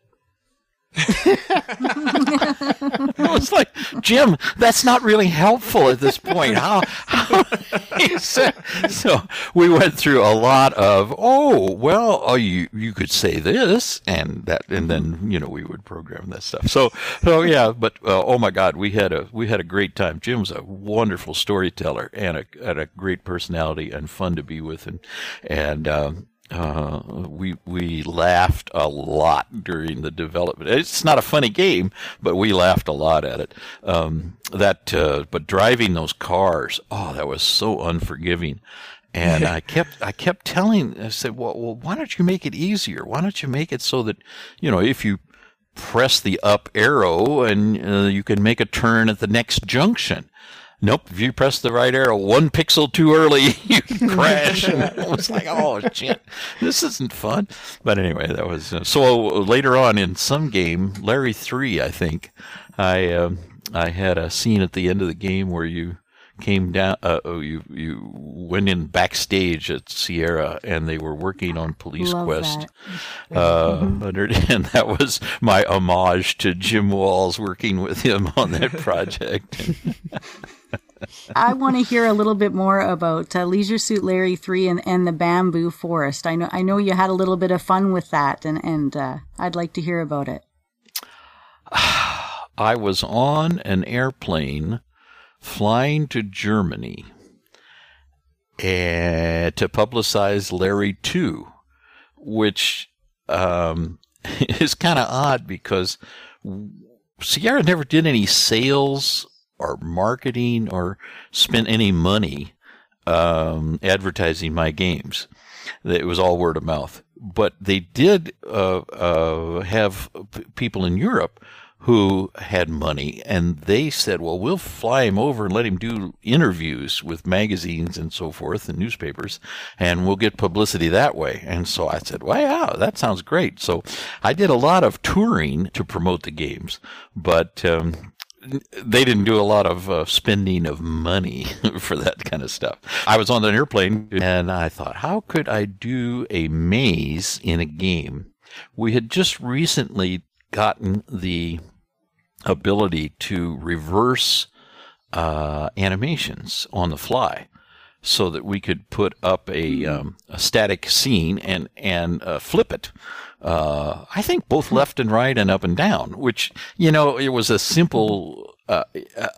E: (laughs) I was like, Jim, that's not really helpful at this point. How? how (laughs) said, so we went through a lot of, oh, well, oh, you you could say this and that, and then you know we would program that stuff. So, so yeah, but uh, oh my God, we had a we had a great time. Jim was a wonderful storyteller and a, and a great personality and fun to be with, and and um, uh, we we laughed a lot during the development. It's not a funny game, but we laughed a lot at it. Um, that uh, but driving those cars, oh, that was so unforgiving. And I (laughs) kept I kept telling I said, well, well, why don't you make it easier? Why don't you make it so that you know if you press the up arrow and uh, you can make a turn at the next junction nope, if you press the right arrow one pixel too early, (laughs) you crash. and it was like, oh shit, this isn't fun. But anyway, that was uh, so. Later on in some game, Larry Three, I think, I uh, I had a scene at the end of the game where you came down. Uh, oh, you you went in backstage at Sierra, and they were working on Police
B: Love
E: Quest.
B: that.
E: Uh, (laughs) and that was my homage to Jim Walls working with him on that (laughs) project.
B: I want to hear a little bit more about uh, Leisure Suit Larry Three and, and the Bamboo Forest. I know I know you had a little bit of fun with that, and and uh, I'd like to hear about it. (sighs)
E: I was on an airplane flying to Germany uh, to publicize Larry 2, which um, (laughs) is kind of odd because Sierra never did any sales or marketing or spent any money um, advertising my games. It was all word of mouth. But they did uh, uh, have people in Europe who had money, and they said, "Well, we'll fly him over and let him do interviews with magazines and so forth and newspapers, and we'll get publicity that way." And so I said, "Wow, that sounds great." So I did a lot of touring to promote the games, but um, they didn't do a lot of uh, spending of money (laughs) for that kind of stuff. I was on an airplane and I thought, how could I do a maze in a game? We had just recently gotten the ability to reverse uh, animations on the fly so that we could put up a, um, a static scene and, and uh, flip it uh, I think both left and right and up and down, which, you know, it was a simple, uh,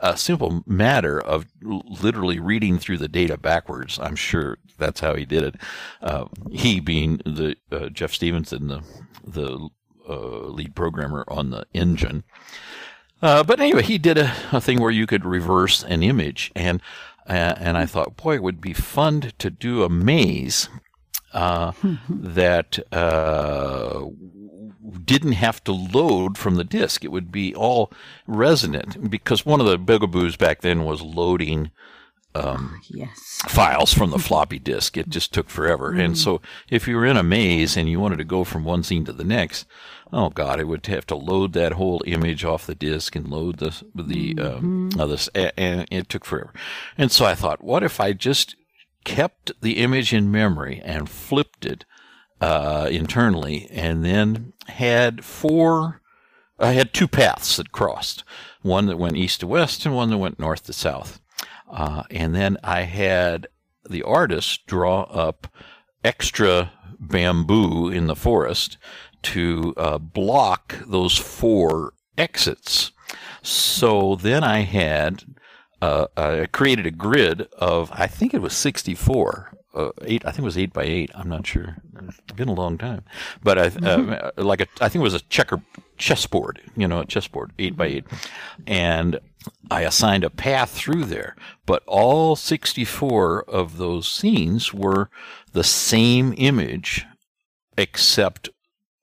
E: a simple matter of literally reading through the data backwards. I'm sure that's how he did it. Uh, he being the, uh, Jeff Stephenson, the, the, uh, lead programmer on the engine. Uh, but anyway, he did a, a thing where you could reverse an image and, and I thought, boy, it would be fun to do a maze uh, that uh, didn't have to load from the disk. It would be all resonant because one of the bugaboos back then was loading
B: Yes.
E: files from the (laughs) floppy disk. It just took forever. And so if you were in a maze and you wanted to go from one scene to the next, oh god, it would have to load that whole image off the disk and load the the um, uh, this, a- and it took forever. And so I thought, what if I just kept the image in memory and flipped it uh, internally, and then had four. I had two paths that crossed, one that went east to west and one that went north to south. Uh, and then I had the artist draw up extra bamboo in the forest to uh, block those four exits. So then I had uh, I created a grid of I think it was 64. Uh, eight, I think it was eight by eight. I'm not sure. It's been a long time, but I uh, like a, I think it was a checker chessboard. You know, a chessboard, eight by eight, and I assigned a path through there. But all 64 of those scenes were the same image, except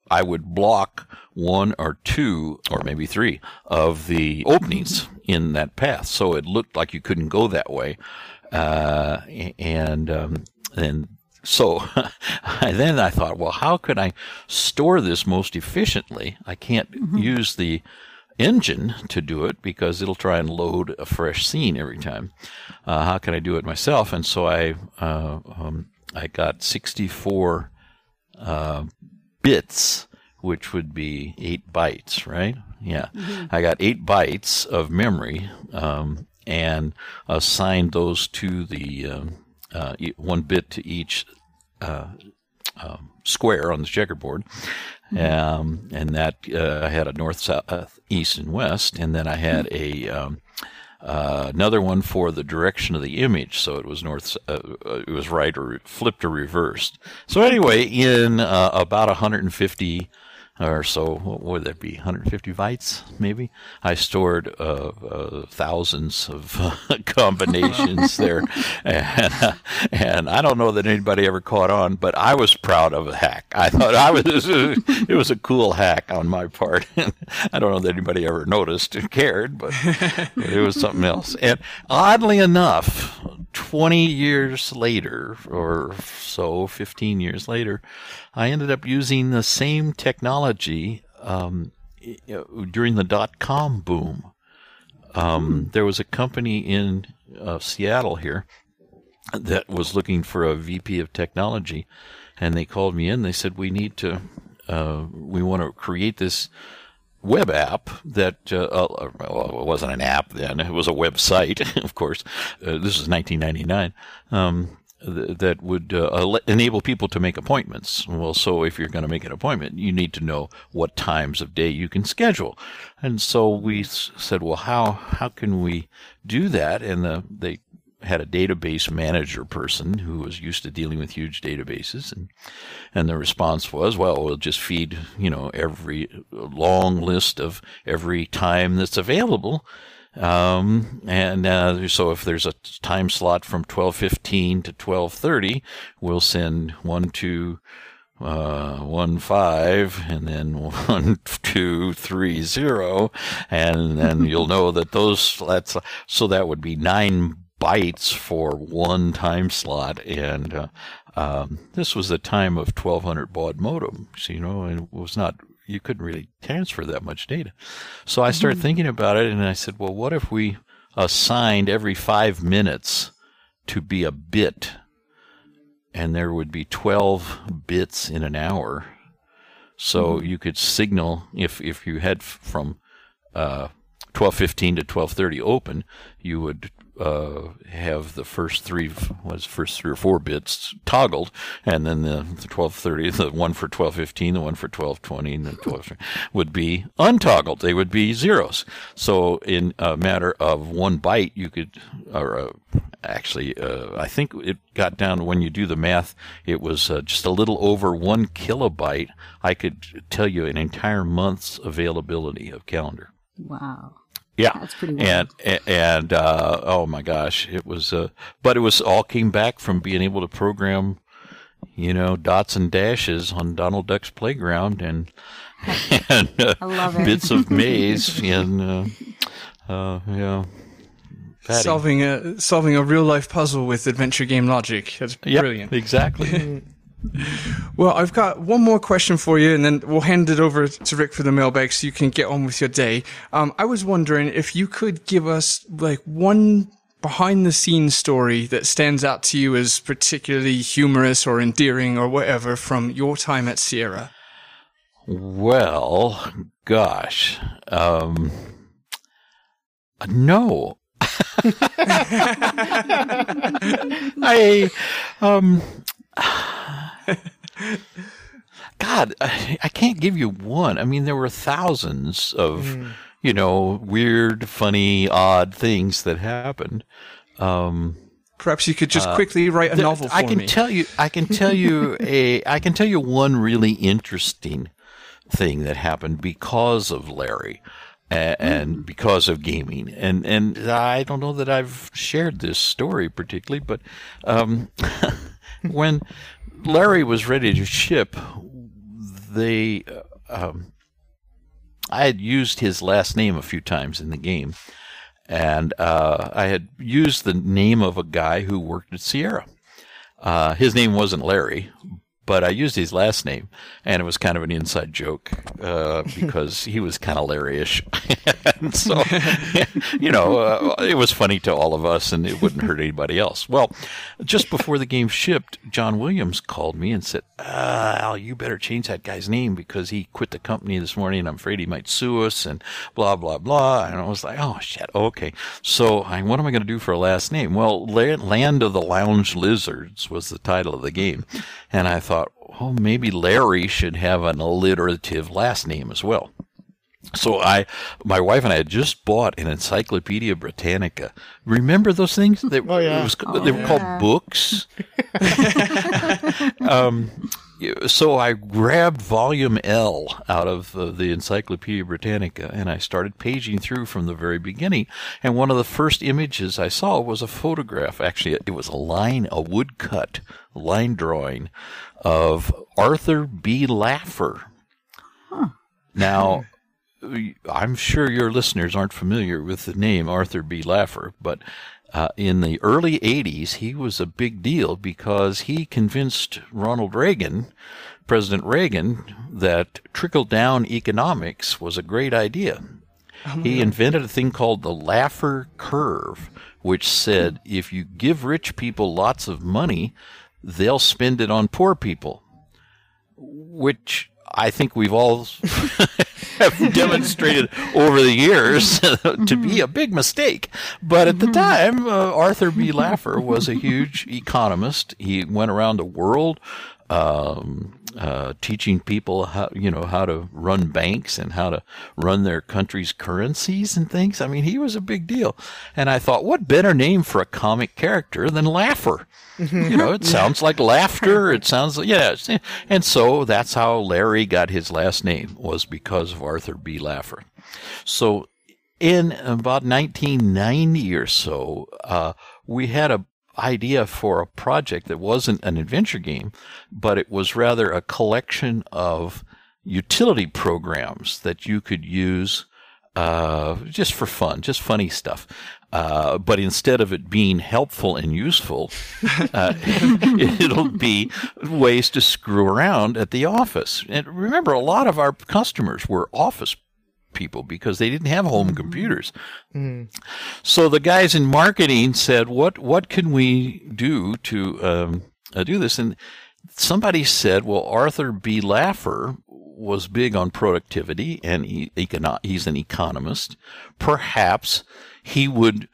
E: I would block one or two or maybe three of the openings in that path, so it looked like you couldn't go that way. Uh, and um, and so (laughs) then I thought, well, how could I store this most efficiently? I can't use the engine to do it because it'll try and load a fresh scene every time. Uh, how can I do it myself? And so I uh, um, I got 64 uh, bits, which would be eight bytes, right? Yeah, I got eight bytes of memory um, and assigned those to the um, uh, one bit to each uh, um, square on the checkerboard. Um, and that uh, I had a north, south, east, and west, and then I had a um, uh, another one for the direction of the image, so it was north, uh, uh, it was right or flipped or reversed. So anyway, in uh, about 150 or so, what would that be? 150 bytes, maybe. I stored uh, uh, thousands of uh, (laughs) combinations (laughs) there, and, uh, and I don't know that anybody ever caught on, but I was proud of the hack. I thought I was (laughs) it was a cool hack on my part. I don't know that anybody ever noticed and cared, but it was something else. And oddly enough, 20 years later, or so, 15 years later, I ended up using the same technology um, during the dot com boom. Um, There was a company in uh, Seattle here that was looking for a VP of technology, and they called me in. They said, We need to, uh, we want to create this web app that uh, uh, well, it wasn't an app then; it was a website, (laughs) of course. Uh, this was 1999. Um, th- that would uh, enable people to make appointments. Well, so if you're going to make an appointment, you need to know what times of day you can schedule. And so we s- said, well, how how can we do that? And the, they had a database manager person who was used to dealing with huge databases and and the response was well we'll just feed you know every long list of every time that's available um, and uh, so if there's a time slot from 12:15 to 12:30 we'll send one two uh, one five and then (laughs) one two three zero, and then you'll know that those that's so that would be nine bytes for one time slot, and uh, um, this was the time of 1200 baud modems, you know, and it was not you couldn't really transfer that much data. So I started thinking about it, and I said, well, what if we assigned every five minutes to be a bit? and there would be 12 bits in an hour. So you could signal if if you had f- from uh, 12:15 to 12:30 open, you would uh, have the first three was first three or four bits toggled, and then the, the 12:30, the one for 12:15, the one for 12:20, and the 12 would be untoggled. They would be zeros. So in a matter of one byte, you could, or uh, actually, uh, I think it got down to when you do the math, it was uh, just a little over one kilobyte. I could tell you an entire month's availability of calendar.
B: Wow.
E: Yeah,
B: That's pretty wild.
E: and and uh, oh my gosh, it was. Uh, but it was all came back from being able to program, you know, dots and dashes on Donald Duck's playground, and (laughs) and uh,
B: I love it.
E: bits of maze and (laughs) uh, uh, yeah. Patty.
D: Solving a solving a real life puzzle with adventure game logic. That's
E: Yep,
D: brilliant.
E: Exactly. (laughs)
D: Well, I've got one more question for you, and then we'll hand it over to Rick for the mailbag so you can get on with your day. Um, I was wondering if you could give us like one behind the scenes story that stands out to you as particularly humorous or endearing or whatever from your time at Sierra.
E: well, gosh. Um, no. (laughs) I um (laughs) God, I, I can't give you one. I mean, there were thousands of, you know, weird, funny, odd things that happened. Um,
D: Perhaps you could just quickly write a novel for
E: I can
D: me.
E: tell you. I can tell you (laughs) a. I can tell you one really interesting thing that happened because of Larry. And because of gaming, and and I don't know that I've shared this story particularly, but um, (laughs) (laughs) when Larry was ready to ship, they uh, um, I had used his last name a few times in the game, and uh, I had used the name of a guy who worked at Sierra. Uh, his name wasn't Larry, but I used his last name, and it was kind of an inside joke uh, (laughs) because he was kind of Larry-ish. (laughs) and so, (laughs) you know, uh, it was funny to all of us, and it wouldn't hurt anybody else. Well, just before the game shipped, John Williams called me and said, uh, "Al, you better change that guy's name because he quit the company this morning. and I'm afraid he might sue us." And blah blah blah. And I was like, "Oh shit, okay." So, I, what am I going to do for a last name? Well, La- Land of the Lounge Lizards was the title of the game, and I thought, oh, maybe Larry should have an alliterative last name as well. So I, my wife and I had just bought an Encyclopedia Britannica. Remember those things? They,
C: Oh, yeah.
E: was, they were called books. (laughs) um, so I grabbed volume L out of uh, the Encyclopedia Britannica and I started paging through from the very beginning. And one of the first images I saw was a photograph. Actually, it was a line, a woodcut line drawing of Arthur B. Laffer. Now, I'm sure your listeners aren't familiar with the name Arthur B. Laffer, but uh, in the early 80s, he was a big deal because he convinced Ronald Reagan, President Reagan, that trickle down economics was a great idea. He invented a thing called the Laffer curve, which said if you give rich people lots of money, they'll spend it on poor people, which I think we've all (laughs) have (laughs) demonstrated over the years (laughs) to be a big mistake. But at the time, uh, Arthur B. Laffer was a huge economist. He went around the world um, uh, teaching people how you know how to run banks and how to run their country's currencies and things. I mean, he was a big deal. And I thought, what better name for a comic character than Laffer? you know, it sounds like laughter. It sounds like, yeah. And so that's how Larry got his last name was because of Arthur B. Laffer. So in about 1990 or so, uh, we had a idea for a project that wasn't an adventure game, but it was rather a collection of utility programs that you could use uh, just for fun, just funny stuff. Uh, but instead of it being helpful and useful, (laughs) uh, (laughs) it'll be ways to screw around at the office. And remember, a lot of our customers were office people because they didn't have home computers. So the guys in marketing said, "What what can we do to um, uh, do this?" And somebody said, "Well, Arthur B. Laffer was big on productivity, and he, econo- he's an economist. Perhaps he would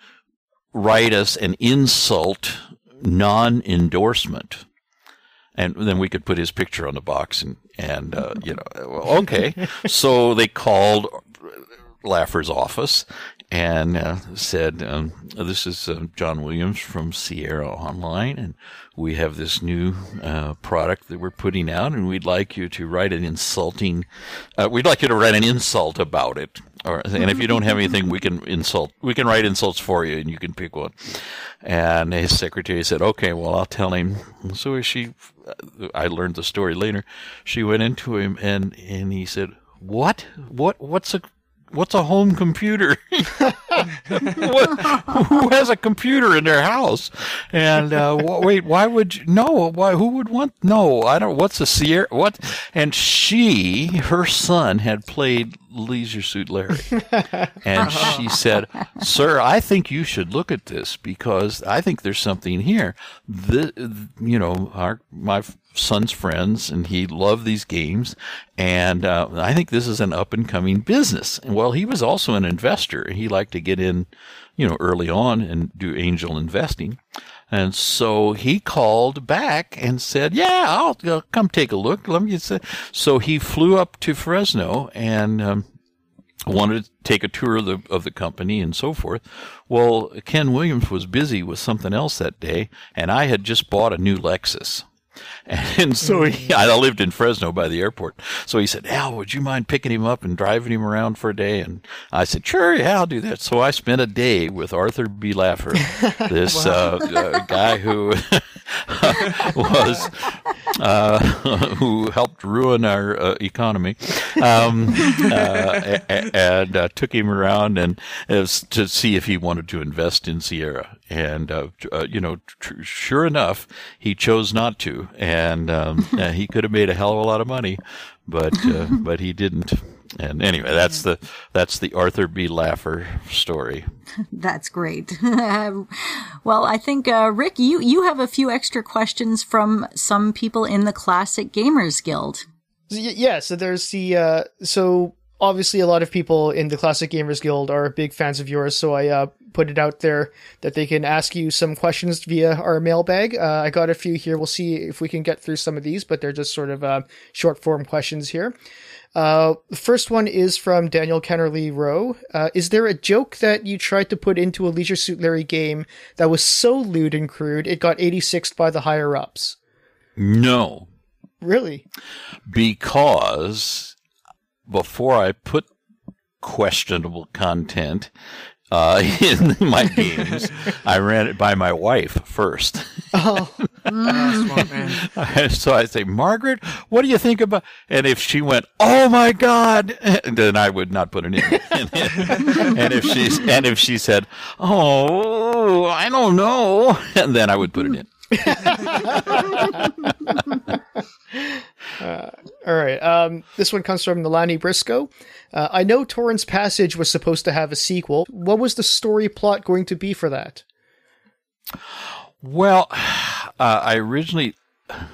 E: write us an insult non-endorsement." and then we could put his picture on the box and and uh, you know okay (laughs) so they called Laffer's office and uh, said um, this is uh, John Williams from Sierra Online and we have this new uh, product that we're putting out and we'd like you to write an insulting uh, we'd like you to write an insult about it or, and if you don't have anything we can insult we can write insults for you and you can pick one and his secretary said, "Okay, well, I'll tell him." So she, I learned the story later. She went into him and and he said, what? What? What's a what's a home computer? (laughs) what, who has a computer in their house? And uh, wait, why would you? No, why? Who would want? No, I don't. What's a Sierra? What? And she, her son, had played Leisure Suit Larry, (laughs) and she said, "Sir, I think you should look at this because I think there's something here. The, you know, our my son's friends, and he loved these games. And uh, I think this is an up and coming business. And well, he was also an investor. He liked to get in, you know, early on and do angel investing. And so he called back and said, "Yeah, I'll uh, come take a look." Let me say. So he flew up to Fresno and. Um, wanted to take a tour of the of the company and so forth. Well, Ken Williams was busy with something else that day, and I had just bought a new Lexus. (laughs) And so he, I lived in Fresno by the airport. So he said, Al, would you mind picking him up and driving him around for a day? And I said, sure, yeah, I'll do that. So I spent a day with Arthur B. Laffer, (laughs) this uh, uh, guy who (laughs) was, uh, who helped ruin our uh, economy, um, uh, and uh, took him around and to see if he wanted to invest in Sierra. And, you know, tr- sure enough, he chose not to. And (laughs) and um, he could have made a hell of a lot of money, but uh, (laughs) but he didn't. And anyway, that's the that's the Arthur B. Laffer story. (laughs)
B: That's great. well, I think uh, Rick, you you have a few extra questions from some people in the Classic Gamers Guild.
C: Yeah, so there's the uh, so obviously a lot of people in the Classic Gamers Guild are big fans of yours, so I uh, put it out there that they can ask you some questions via our mailbag. Uh, I got a few here. We'll see if we can get through some of these, but they're just sort of uh, short form questions here. Uh, the first one is from Daniel Kennerly Rowe. Uh, is there a joke that you tried to put into a Leisure Suit Larry game that was so lewd and crude it got 86th by the higher ups?
E: No.
C: Really?
E: Because before I put questionable content uh, (laughs) in my games, I ran it by my wife first. Oh, (laughs) smart man. so I say, Margaret, what do you think about? And if she went, "Oh my God," (laughs) then I would not put it in. and if she and if she said, "Oh, I don't know," and then I would put it in.
C: Uh, all right. Um, this one comes from Nalani Briscoe. Uh, I know Torin's Passage was supposed to have a sequel. What was the story plot going to be for that?
E: Well, (sighs) uh, I originally,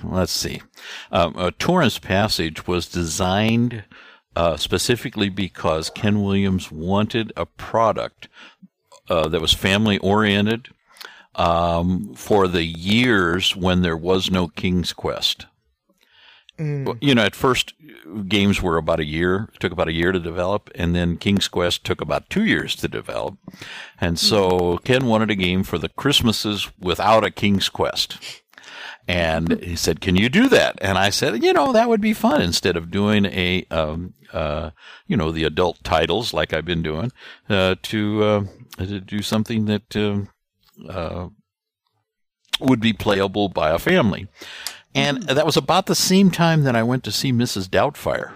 E: let's see, um, uh, Torin's Passage was designed uh, specifically because Ken Williams wanted a product uh, that was family oriented um, for the years when there was no King's Quest. Mm. You know, at first games were about a year, took about a year to develop, and then King's Quest took about two years to develop. And so mm. Ken wanted a game for the Christmases without a King's Quest. And he said, "Can you do that?" And I said, "You know, that would be fun. Instead of doing a, um, uh, you know, the adult titles like I've been doing, uh, to uh, to do something that um, uh, would be playable by a family. And that was about the same time that I went to see Mrs. Doubtfire.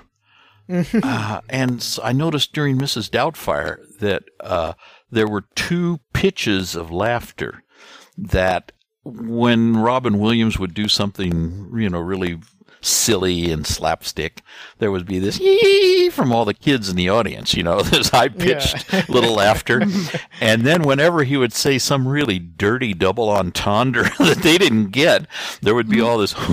E: uh, and so I noticed during Mrs. Doubtfire that uh, there were two pitches of laughter that when Robin Williams would do something, you know, really silly and slapstick, there would be this yee from all the kids in the audience, you know, (laughs) this high pitched yeah. (laughs) little laughter. And then whenever he would say some really dirty double entendre (laughs) that they didn't get, there would be all this from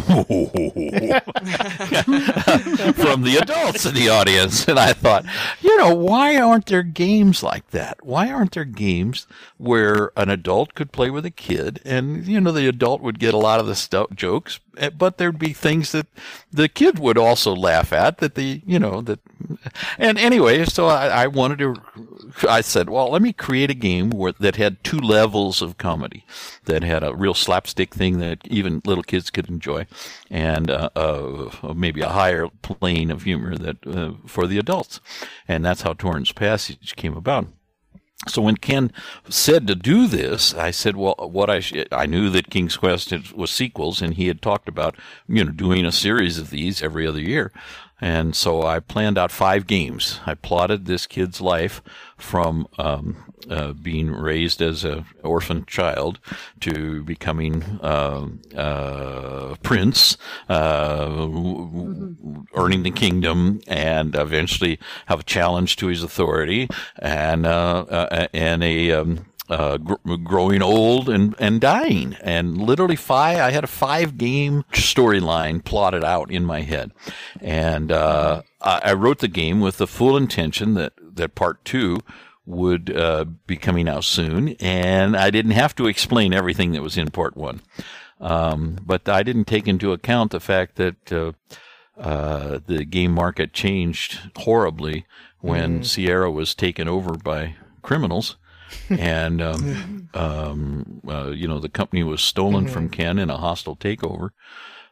E: the adults in the audience. And I thought, you know, why aren't there games like that? Why aren't there games where an adult could play with a kid and, you know, the adult would get a lot of the st- jokes, Eh, but there'd be things that the kid would also laugh at that the you know that and anyway so I, I wanted to i said well let me create a game where that had two levels of comedy that had a real slapstick thing that even little kids could enjoy and uh, uh, maybe a higher plane of humor that uh, for the adults. And that's how Torin's Passage came about so when Ken said to do this, I said, well, what I, sh- I knew that King's Quest was sequels and he had talked about, you know, doing a series of these every other year. And so I planned out five games. I plotted this kid's life from um, uh, being raised as an orphan child to becoming uh, uh, prince, uh, earning the kingdom, and eventually have a challenge to his authority, and uh, uh, and a um, uh, gr- growing old and, and dying. And literally five, I had a five game storyline plotted out in my head. And, uh, I, I wrote the game with the full intention that, that part two would, uh, be coming out soon. And I didn't have to explain everything that was in part one. Um, but I didn't take into account the fact that, uh, uh, the game market changed horribly when Sierra was taken over by criminals and um, um, uh, you know the company was stolen from Ken in a hostile takeover.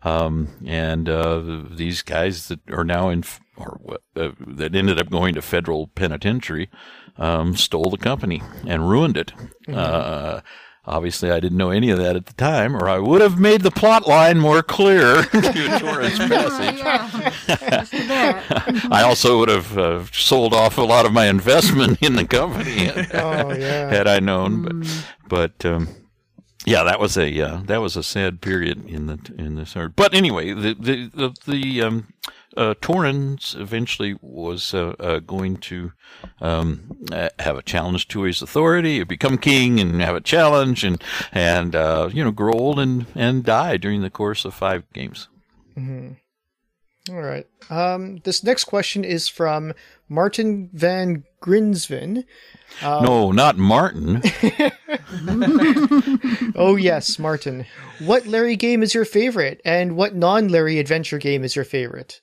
E: Um, and uh, these guys that are now in, or uh, that ended up going to federal penitentiary, um, stole the company and ruined it. Uh, obviously, I didn't know any of that at the time, or I would have made the plot line more clear (laughs) to (laughs) Torin's Passage. (laughs)
B: yeah. Just a bit.
E: I also would have uh, sold off a lot of my investment in the company
C: Oh yeah.
E: had I known. But, but um, yeah, that was a uh, that was a sad period in the in this art. But anyway, the the the, the um, uh, Torrens eventually was uh, uh, going to um, uh, have a challenge to his authority, become king, and have a challenge, and and uh, you know grow old and and die during the course of five games.
C: All right. Um, this next question is from Martin Van Grinsven.
E: no, not Martin. (laughs) (laughs)
C: Oh yes, Martin. What Larry game is your favorite, and what non-Larry adventure game is your favorite?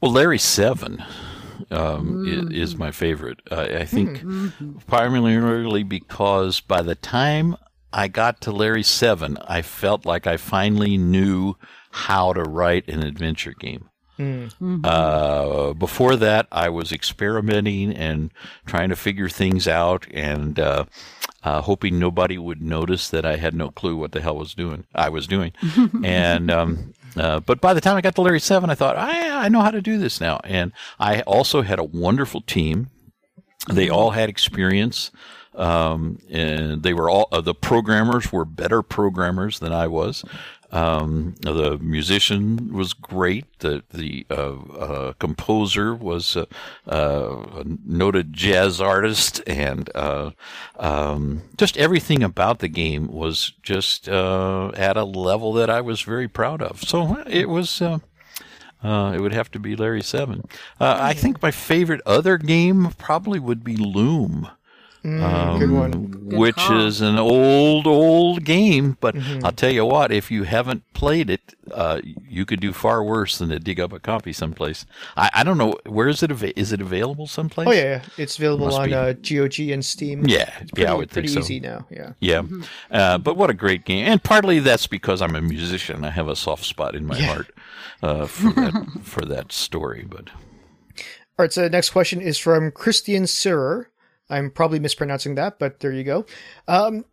E: Well, Larry Seven um, i- is, my favorite. I I think primarily because by the time I got to Larry Seven, I felt like I finally knew how to write an adventure game. Uh, before that, I was experimenting and trying to figure things out, and uh, uh, hoping nobody would notice that I had no clue what the hell was doing. I was doing, (laughs) and um, uh, but by the time I got to Larry Seven, I thought I I know how to do this now, and I also had a wonderful team. They all had experience. Um, and they were all uh, the programmers were better programmers than I was. Um, the musician was great. The the uh, uh, composer was uh, uh, a noted jazz artist, and uh, um, just everything about the game was just uh, at a level that I was very proud of. So it was. Uh, uh, it would have to be Larry Seven. Uh, I think my favorite other game probably would be Loom
C: Good one.
E: which
B: call.
E: is an old, old game. But I'll tell you what, if you haven't played it, uh, you could do far worse than to dig up a copy someplace. I, I don't know where is it. Ava- is it available someplace?
C: Oh yeah, yeah. it's available
E: Must
C: on
E: be.
C: uh, GOG and Steam.
E: yeah,
C: It's pretty,
E: yeah. I would
C: pretty
E: think so.
C: easy now. Yeah.
E: Yeah, uh, but what a great game! And partly that's because I'm a musician. I have a soft spot in my heart uh, for that (laughs) for that story. But
C: All right. So the next question is from Christian Sirer. I'm probably mispronouncing that, but there you go. Um,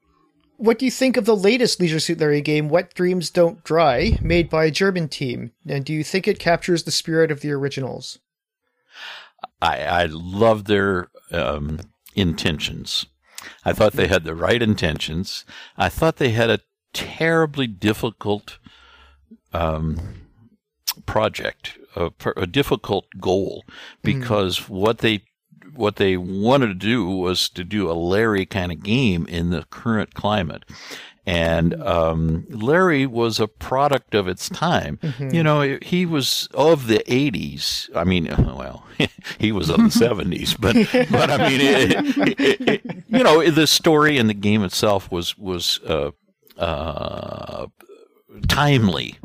C: what do you think of the latest Leisure Suit Larry game, Wet Dreams Don't Dry, made by a German team? And do you think it captures the spirit of the originals?
E: I, I love their um, intentions. I thought they had the right intentions. I thought they had a terribly difficult um, project, a, a difficult goal, because what they what they wanted to do was to do a Larry kind of game in the current climate. And um, Larry was a product of its time. You know, he was of the '80s. I mean, (laughs) well, (laughs) he was of the (laughs) '70s, but but I mean, it, it, it, you know, the story and the game itself was was uh, uh, timely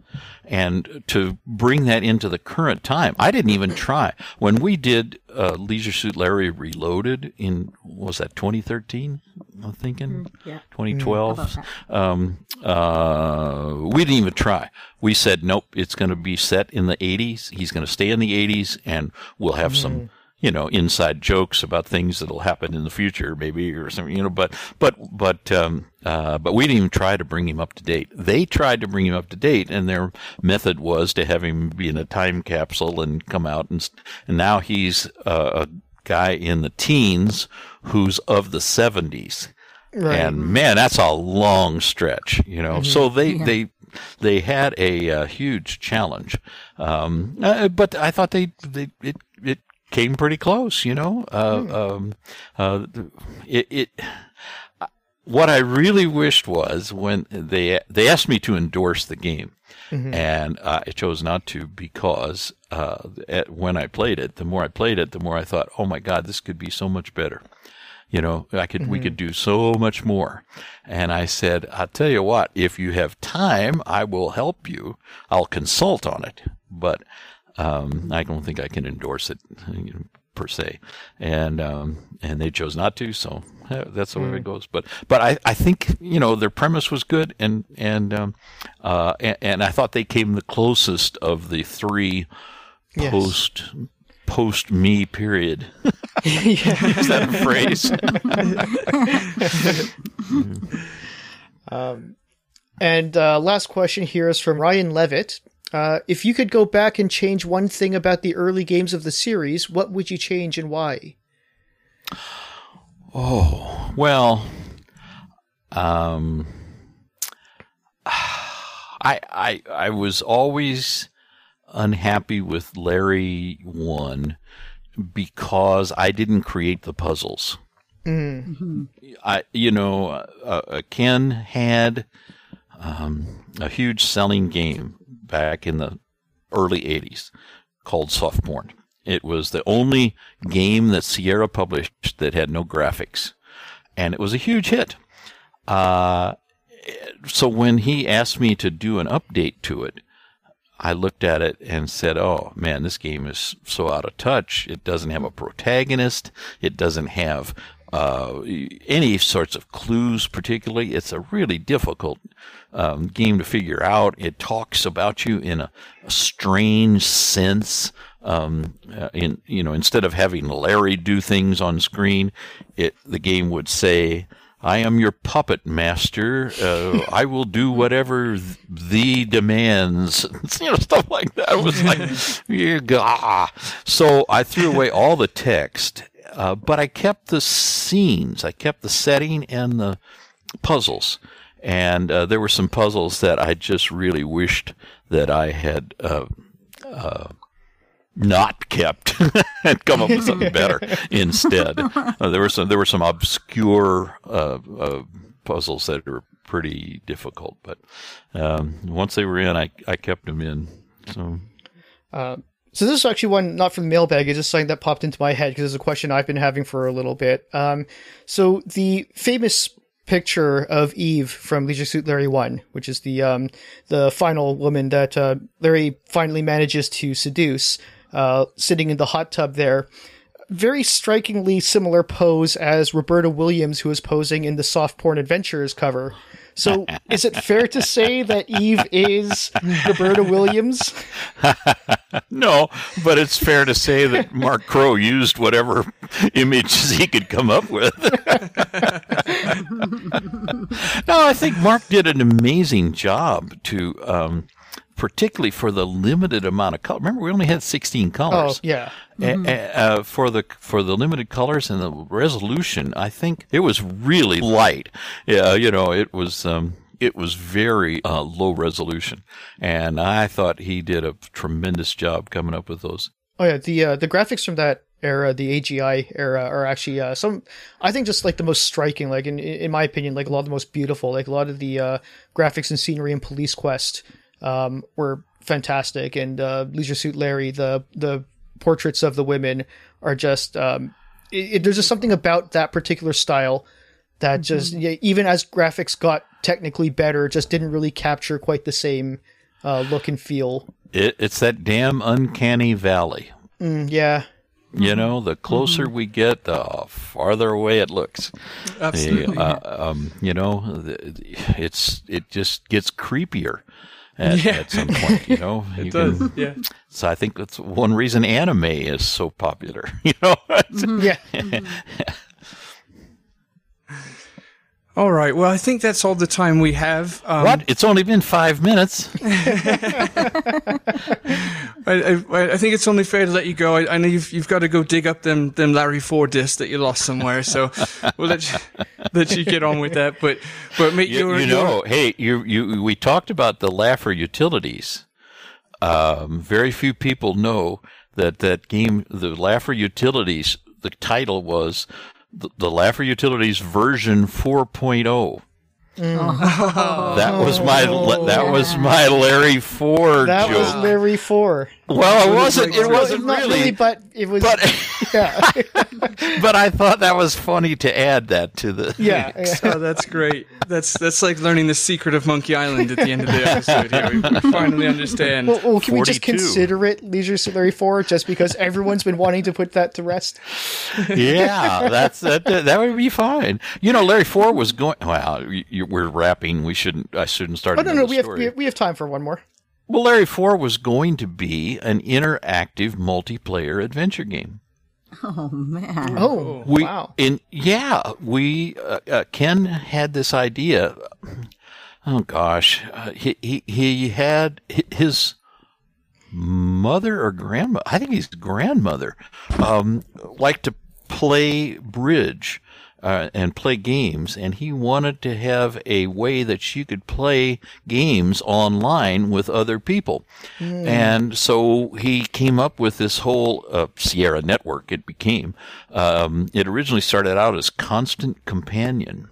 E: and to bring that into the current time i didn't even try. When we did uh, leisure suit larry reloaded in what was that 2013 i'm thinking?
B: Yeah.
E: 2012 um, uh, we didn't even try. We said nope it's going to be set in the 80s he's going to stay in the 80s and we'll have some you know, inside jokes about things that'll happen in the future, maybe or something, you know. But but but um, uh, but we didn't even try to bring him up to date. They tried to bring him up to date, and their method was to have him be in a time capsule and come out, and and now he's uh, a guy in the teens who's of the seventies.
C: Right.
E: And man, that's a long stretch, you know. So they,
B: Yeah.
E: they, they had a, uh huge challenge. Um, uh, but I thought they, they, it, it came pretty close, you know. Uh, um, uh, it, it, what I really wished was when they, they asked me to endorse the game. And uh, I chose not to because uh, at, when I played it, the more I played it, the more I thought, "Oh my God, this could be so much better." You know, I could we could do so much more. And I said, "I'll tell you what. If you have time, I will help you. I'll consult on it, but um, I don't think I can endorse it you know, per se." And um, and they chose not to, so that's the way it goes. But but I, I think you know their premise was good, and and um, uh, and, and I thought they came the closest of the three
C: Yes.
E: post post me period. (laughs) Is that a phrase? (laughs)
C: And uh, last question here is from Ryan Levitt. Uh, if you could go back and change one thing about the early games of the series, what would you change and why?
E: Oh well, um, (sighs) I I I was always unhappy with Larry one because I didn't create the puzzles. I you know uh, uh, Ken had um, a huge selling game back in the early 80s called Softporn. It was the only game that Sierra published that had no graphics, and it was a huge hit. Uh, so when he asked me to do an update to it, I looked at it and said, "Oh man, this game is so out of touch. It doesn't have a protagonist. It doesn't have uh, any sorts of clues. Particularly, it's a really difficult um, game to figure out. It talks about you in a, a strange sense. Um, uh, in you know, instead of having Larry do things on screen, it the game would say." I am your puppet master. Uh, I will do whatever th- thee demands. (laughs) you know, stuff like that. It was like, (laughs) yeah, so I threw away all the text, uh, but I kept the scenes. I kept the setting and the puzzles. And uh, there were some puzzles that I just really wished that I had uh, uh, not kept (laughs) and come up with something (laughs) better instead. Uh, there were some there were some obscure uh, uh, puzzles that were pretty difficult, but um, once they were in, I I kept them in. So
C: So this is actually one not from the mailbag. It's just something that popped into my head because it's a question I've been having for a little bit. Um, so the famous picture of Eve from Leisure Suit Larry One, which is the um, the final woman that uh, Larry finally manages to seduce, uh, sitting in the hot tub there. Very strikingly similar pose as Roberta Williams, who is posing in the Soft Porn Adventures cover. So, is it fair to say that Eve is Roberta Williams?
E: no, but it's fair to say that Mark Crowe used whatever images he could come up with. (laughs) no, I think Mark did an amazing job to, um, particularly for the limited amount of color. Remember, we only had
C: 16
E: colors.
C: Oh, yeah.
E: A- uh, for the for the limited colors and the resolution, I think it was really light. Yeah, you know, it was um, it was very uh, low resolution, and I thought he did a tremendous job coming up with those.
C: Oh yeah, the uh, the graphics from that era, the AGI era, are actually uh, some. I think just like the most striking, like in in my opinion, like a lot of the most beautiful. Like a lot of the uh, graphics and scenery in Police Quest um, were fantastic, and uh, Leisure Suit Larry, the the portraits of the women are just. Um, it, it- there's just something about that particular style that just yeah, even as graphics got technically better, just didn't really capture quite the same uh, look and feel.
E: It, it's that damn uncanny valley.
C: Mm, yeah.
E: You know, the closer we get, the farther away it looks.
D: Absolutely.
E: The, uh, um, you know, the, it's it just gets creepier at, at some point. You know, (laughs)
D: It
E: You
D: does.
E: can-
D: Yeah.
E: so I think that's one reason anime is so popular. (laughs) You know, mm-hmm.
C: Yeah. (laughs) Mm-hmm.
D: All right. Well, I think that's all the time we have. Um,
E: what? It's only been five minutes. (laughs) (laughs)
D: I, I, I think it's only fair to let you go. I, I know you've you've got to go dig up them them Larry Four discs that you lost somewhere. So (laughs) we'll let you, let you get on with that. But but make
E: You,
D: your
E: you
D: your-
E: know, hey, you you we talked about the Laffer utilities. Um, very few people know that that game, the Laffer utilities. The title was the, the Laffer utilities version 4.0. Mm. That was my oh. that was my Larry Ford
C: That
E: joke.
C: was Larry Four.
E: Well, it wasn't. It wasn't
C: not
E: really,
C: but it was.
E: but (laughs) (laughs)
C: yeah,
E: but I thought that was funny to add that to the.
C: yeah, yeah. (laughs)
D: Oh, that's great. That's that's like learning the secret of Monkey Island at the end of the episode. Here, we finally understand.
C: Well, well, can we just consider it Leisure Suit Larry Four just because everyone's been wanting to put that to rest?
E: yeah, that's that. That would be fine. You know, Larry Four was going. Well, you, you, we're wrapping. We shouldn't. I shouldn't start.
C: Oh no, no, we
E: story.
C: we have we have time for one more.
E: Well, Larry Four was going to be an interactive multiplayer adventure game.
B: Oh man.
C: Oh,
E: We
C: wow.
E: in yeah, we uh, uh, Ken had this idea. Oh gosh, uh, he he he had his mother or grandma. I think his grandmother um, liked to play bridge. Uh, and play games, and he wanted to have a way that you could play games online with other people. And so he came up with this whole uh, Sierra network, it became. Um, it originally started out as Constant Companion.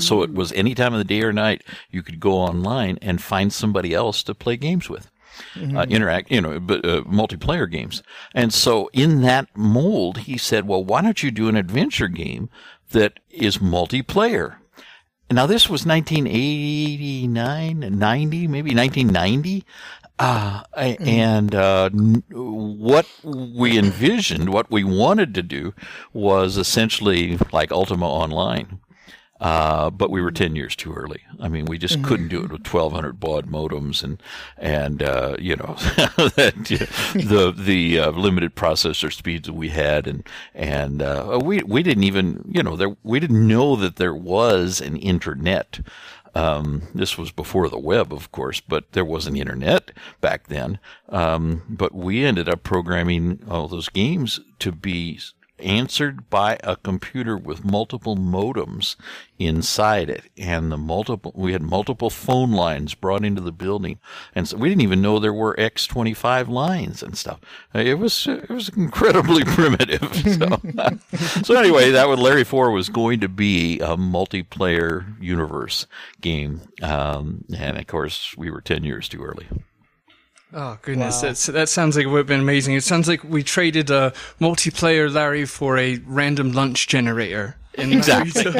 E: So it was any time of the day or night you could go online and find somebody else to play games with. Uh, interact, you know, but uh, multiplayer games. And so in that mold, he said, well, why don't you do an adventure game that is multiplayer? Now this was 1989, 90, maybe 1990. Uh, and uh, what we envisioned, what we wanted to do, was essentially like Ultima Online. Uh, but we were 10 years too early. I mean, we just couldn't do it with 1200 baud modems and, and, uh, you know, (laughs) that, the, the, uh, limited processor speeds that we had. And, and, uh, we, we didn't even, you know, there, we didn't know that there was an internet. Um, this was before the web, of course, but there was an internet back then. Um, but we ended up programming all those games to be answered by a computer with multiple modems inside it. And the multiple we had multiple phone lines brought into the building. And so we didn't even know there were x25 lines and stuff. It was it was incredibly (laughs) primitive. So, (laughs) so anyway that was larry 4 was going to be a multiplayer universe game. Um, and of course we were 10 years too early
D: Oh goodness, that's, that sounds like it would have been amazing. It sounds like we traded a multiplayer Larry for a random lunch generator. In
E: Exactly. (laughs)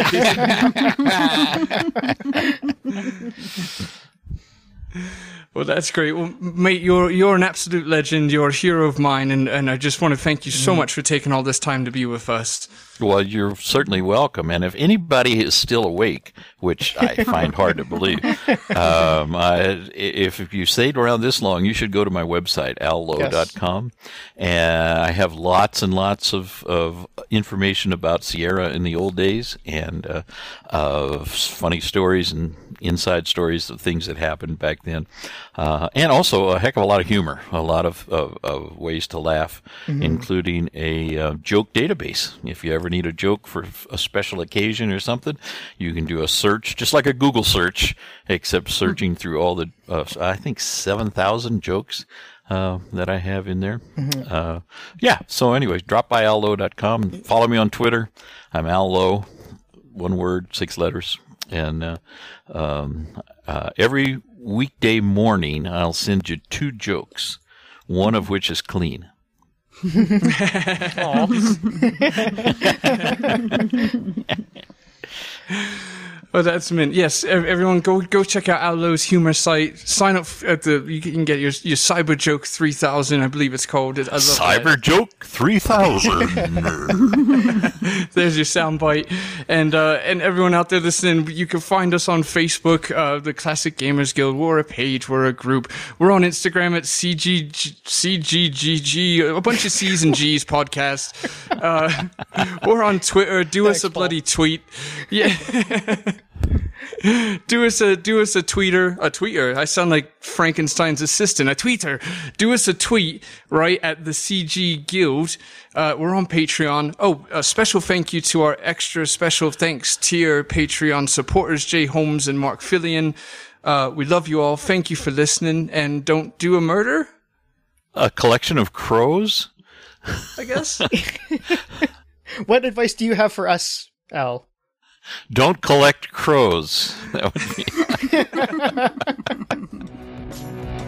E: (laughs) (laughs)
D: well, that's great. Well, mate, you're you're an absolute legend. You're a hero of mine, and, and I just want to thank you so much for taking all this time to be with us.
E: Well, you're certainly welcome. And if anybody is still awake, which I find hard to believe, (laughs) um, I, if, if you stayed around this long, you should go to my website, allowe.com. And I have lots and lots of, of information about Sierra in the old days and uh, of funny stories and inside stories of things that happened back then. Uh, and also a heck of a lot of humor, a lot of, of, of ways to laugh, including a uh, joke database. If you ever need a joke for a special occasion or something, you can do a search, just like a Google search, except searching through all the, uh, I think, 7,000 jokes. Uh, that I have in there. Uh, yeah. So, anyways, drop by allowe.com and follow me on Twitter. I'm allo, one word, six letters. And uh, um, uh, every weekday morning, I'll send you two jokes, one of which is clean. (laughs) (laughs) (laughs)
D: Oh, that's mint. Yes, everyone, go go check out Al Lowe's humor site. Sign up at the. You can get your your Cyber Joke three thousand, I believe it's called.
E: Cyber
D: that.
E: Joke three thousand. (laughs) (laughs)
D: There's your soundbite, and uh, and everyone out there listening, you can find us on Facebook, uh, the Classic Gamers Guild. We're a page, we're a group. We're on Instagram at CG CGGG, a bunch of C's and G's (laughs) podcast. Uh, we're on Twitter. Do
C: Thanks,
D: us a
C: Paul.
D: bloody tweet. Yeah. Do us a do us a tweeter a tweeter. I sound like Frankenstein's assistant. A tweeter. Do us a tweet right at the CG Guild. Uh, we're on Patreon. Oh, a special thank you to our extra special thanks tier Patreon supporters Jay Holmes and Mark Fillion. Uh, we love you all. Thank you for listening, and don't do a murder.
E: a collection of crows.
D: I guess. (laughs)
C: What advice do you have for us, Al?
E: Don't collect crows. That would be. (laughs)